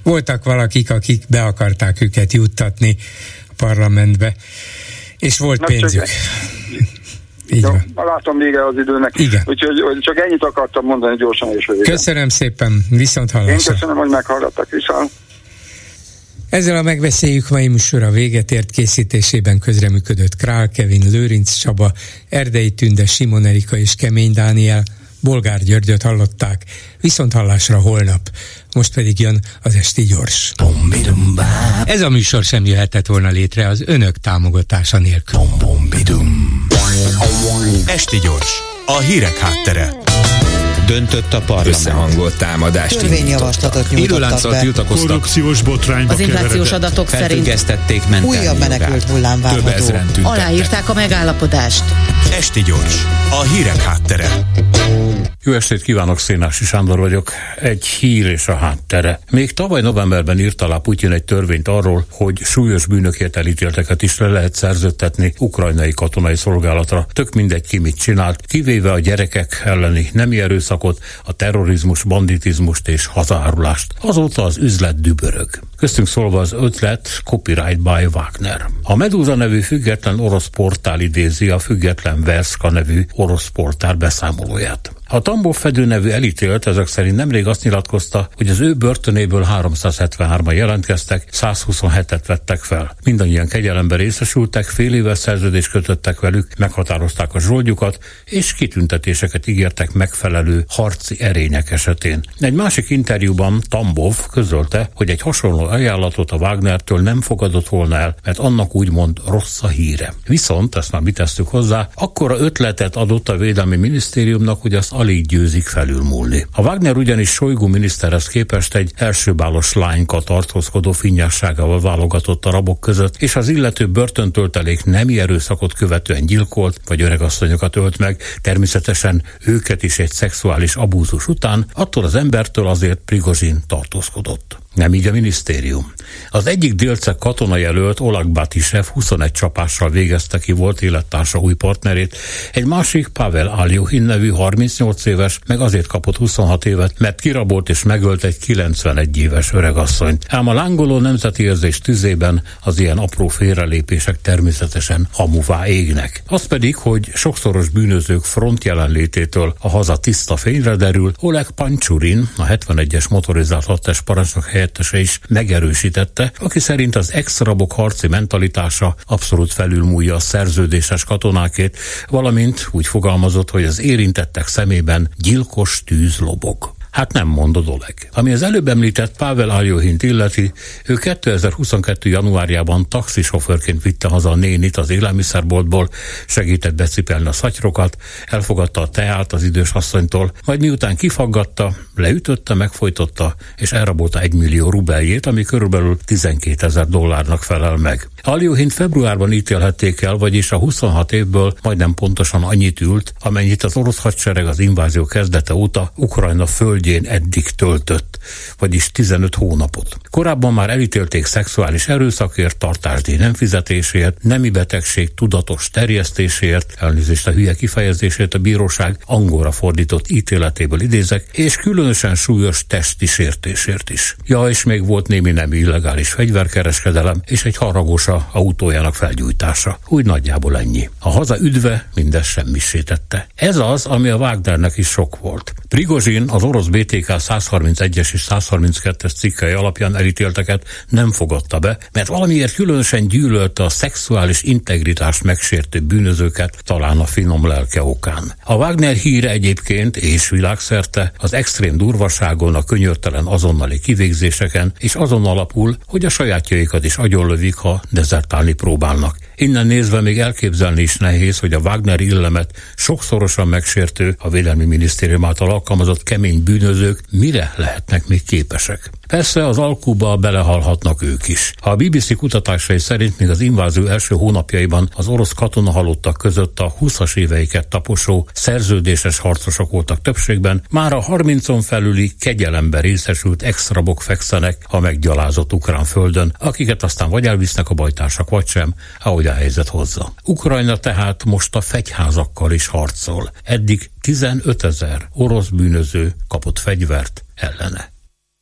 Voltak valakik, akik be akarták őket juttatni a parlamentbe és volt Na, pénzük. Így Jó, van. Látom vége az időnek. Igen. Úgyhogy hogy csak ennyit akartam mondani gyorsan és végre. Köszönöm szépen, viszont hallásra. Én köszönöm, hogy meghallgattak viszont. Ezzel a megbeszéljük mai műsora véget ért készítésében közreműködött Král Kevin, Lőrinc Csaba, Erdei Tünde, Simon Erika és Kemény Dániel. Bolgár Györgyöt hallották, viszont hallásra holnap. Most pedig jön az Esti Gyors. Ez a műsor sem jöhetett volna létre az önök támogatása nélkül. Esti Gyors, a hírek háttere döntött a parlament. Összehangolt támadást Törvényjavaslatot nyújtottak be. tiltakoztak. Korrupciós botrányba Az inflációs adatok szerint újabb menekült hullám ezeren Aláírták a megállapodást. Esti gyors, a hírek háttere. Jó estét kívánok, Szénási Sándor vagyok. Egy hír és a háttere. Még tavaly novemberben írt alá Putyin egy törvényt arról, hogy súlyos bűnökért elítélteket is le lehet szerződtetni ukrajnai katonai szolgálatra. Tök mindegy ki mit csinált, kivéve a gyerekek elleni nemi erőszakot, a terrorizmus, banditizmust és hazárulást. Azóta az üzlet dübörög. Köztünk szólva az ötlet Copyright by Wagner. A Medusa nevű független orosz portál idézi a független Verska nevű orosz portál beszámolóját. A Tambov Fedő nevű elítélt ezek szerint nemrég azt nyilatkozta, hogy az ő börtönéből 373-an jelentkeztek, 127-et vettek fel. Mindannyian kegyelemben részesültek, fél éves szerződést kötöttek velük, meghatározták a zsoldjukat, és kitüntetéseket ígértek megfelelő harci erények esetén. Egy másik interjúban Tambov közölte, hogy egy hasonló ajánlatot a Wagnertől nem fogadott volna el, mert annak úgymond rossz a híre. Viszont, ezt már mit tesztük hozzá, akkora ötletet adott a Védelmi Minisztériumnak, hogy azt alig győzik felülmúlni. A Wagner ugyanis Solygó miniszterhez képest egy elsőbálos lányka tartózkodó finnyásságával válogatott a rabok között, és az illető börtöntöltelék nemi erőszakot követően gyilkolt, vagy öregasszonyokat ölt meg, természetesen őket is egy szexuális abúzus után, attól az embertől azért Prigozsin tartózkodott. Nem így a minisztérium. Az egyik délceg katonajelölt Olag Batisev 21 csapással végezte ki volt élettársa új partnerét, egy másik Pavel Aljuhin nevű 38 éves meg azért kapott 26 évet, mert kirabolt és megölt egy 91 éves öregasszonyt. Ám a lángoló nemzeti érzés tüzében az ilyen apró félrelépések természetesen hamuvá égnek. Az pedig, hogy sokszoros bűnözők front jelenlététől a haza tiszta fényre derül, Oleg Pancsurin, a 71-es motorizált hadtest parancsnok helyettese is megerősítette, aki szerint az ex-rabok harci mentalitása abszolút felülmúlja a szerződéses katonákét, valamint úgy fogalmazott, hogy az érintettek szemében gyilkos tűz lobog. Hát nem mondod Oleg. Ami az előbb említett Pavel Aljohint illeti, ő 2022. januárjában taxisofőrként vitte haza a nénit az élelmiszerboltból, segített becipelni a szatyrokat, elfogadta a teát az idős asszonytól, majd miután kifaggatta, leütötte, megfojtotta, és elrabolta egy millió rubeljét, ami körülbelül 12 ezer dollárnak felel meg. Aljuhint februárban ítélhették el, vagyis a 26 évből majdnem pontosan annyit ült, amennyit az orosz hadsereg az invázió kezdete óta Ukrajna földjén eddig töltött, vagyis 15 hónapot. Korábban már elítélték szexuális erőszakért, tartásdíj nem fizetésért, nemi betegség tudatos terjesztéséért, elnézést a hülye kifejezését a bíróság angolra fordított ítéletéből idézek, és különösen súlyos testi sértésért is. Ja, és még volt némi nem illegális fegyverkereskedelem, és egy haragos gyorsa autójának felgyújtása. Úgy nagyjából ennyi. A haza üdve mindez semmisítette. Ez az, ami a Wagnernek is sok volt. Prigozsin az orosz BTK 131-es és 132-es cikkei alapján elítélteket nem fogadta be, mert valamiért különösen gyűlölte a szexuális integritást megsértő bűnözőket, talán a finom lelke okán. A Wagner híre egyébként és világszerte az extrém durvaságon, a könyörtelen azonnali kivégzéseken, és azon alapul, hogy a sajátjaikat is agyonlövik, ha dezertálni próbálnak. Innen nézve még elképzelni is nehéz, hogy a Wagner illemet sokszorosan megsértő, a Védelmi Minisztérium által alkalmazott kemény bűnözők mire lehetnek még képesek. Persze az alkuba belehalhatnak ők is. A BBC kutatásai szerint még az invázió első hónapjaiban az orosz katona halottak között a 20-as éveiket taposó szerződéses harcosok voltak többségben, már a 30-on felüli kegyelemben részesült extrabok fekszenek a meggyalázott ukrán földön, akiket aztán vagy elvisznek a bajtársak, vagy sem, ahogy a helyzet hozza. Ukrajna tehát most a fegyházakkal is harcol. Eddig 15 ezer orosz bűnöző kapott fegyvert ellene.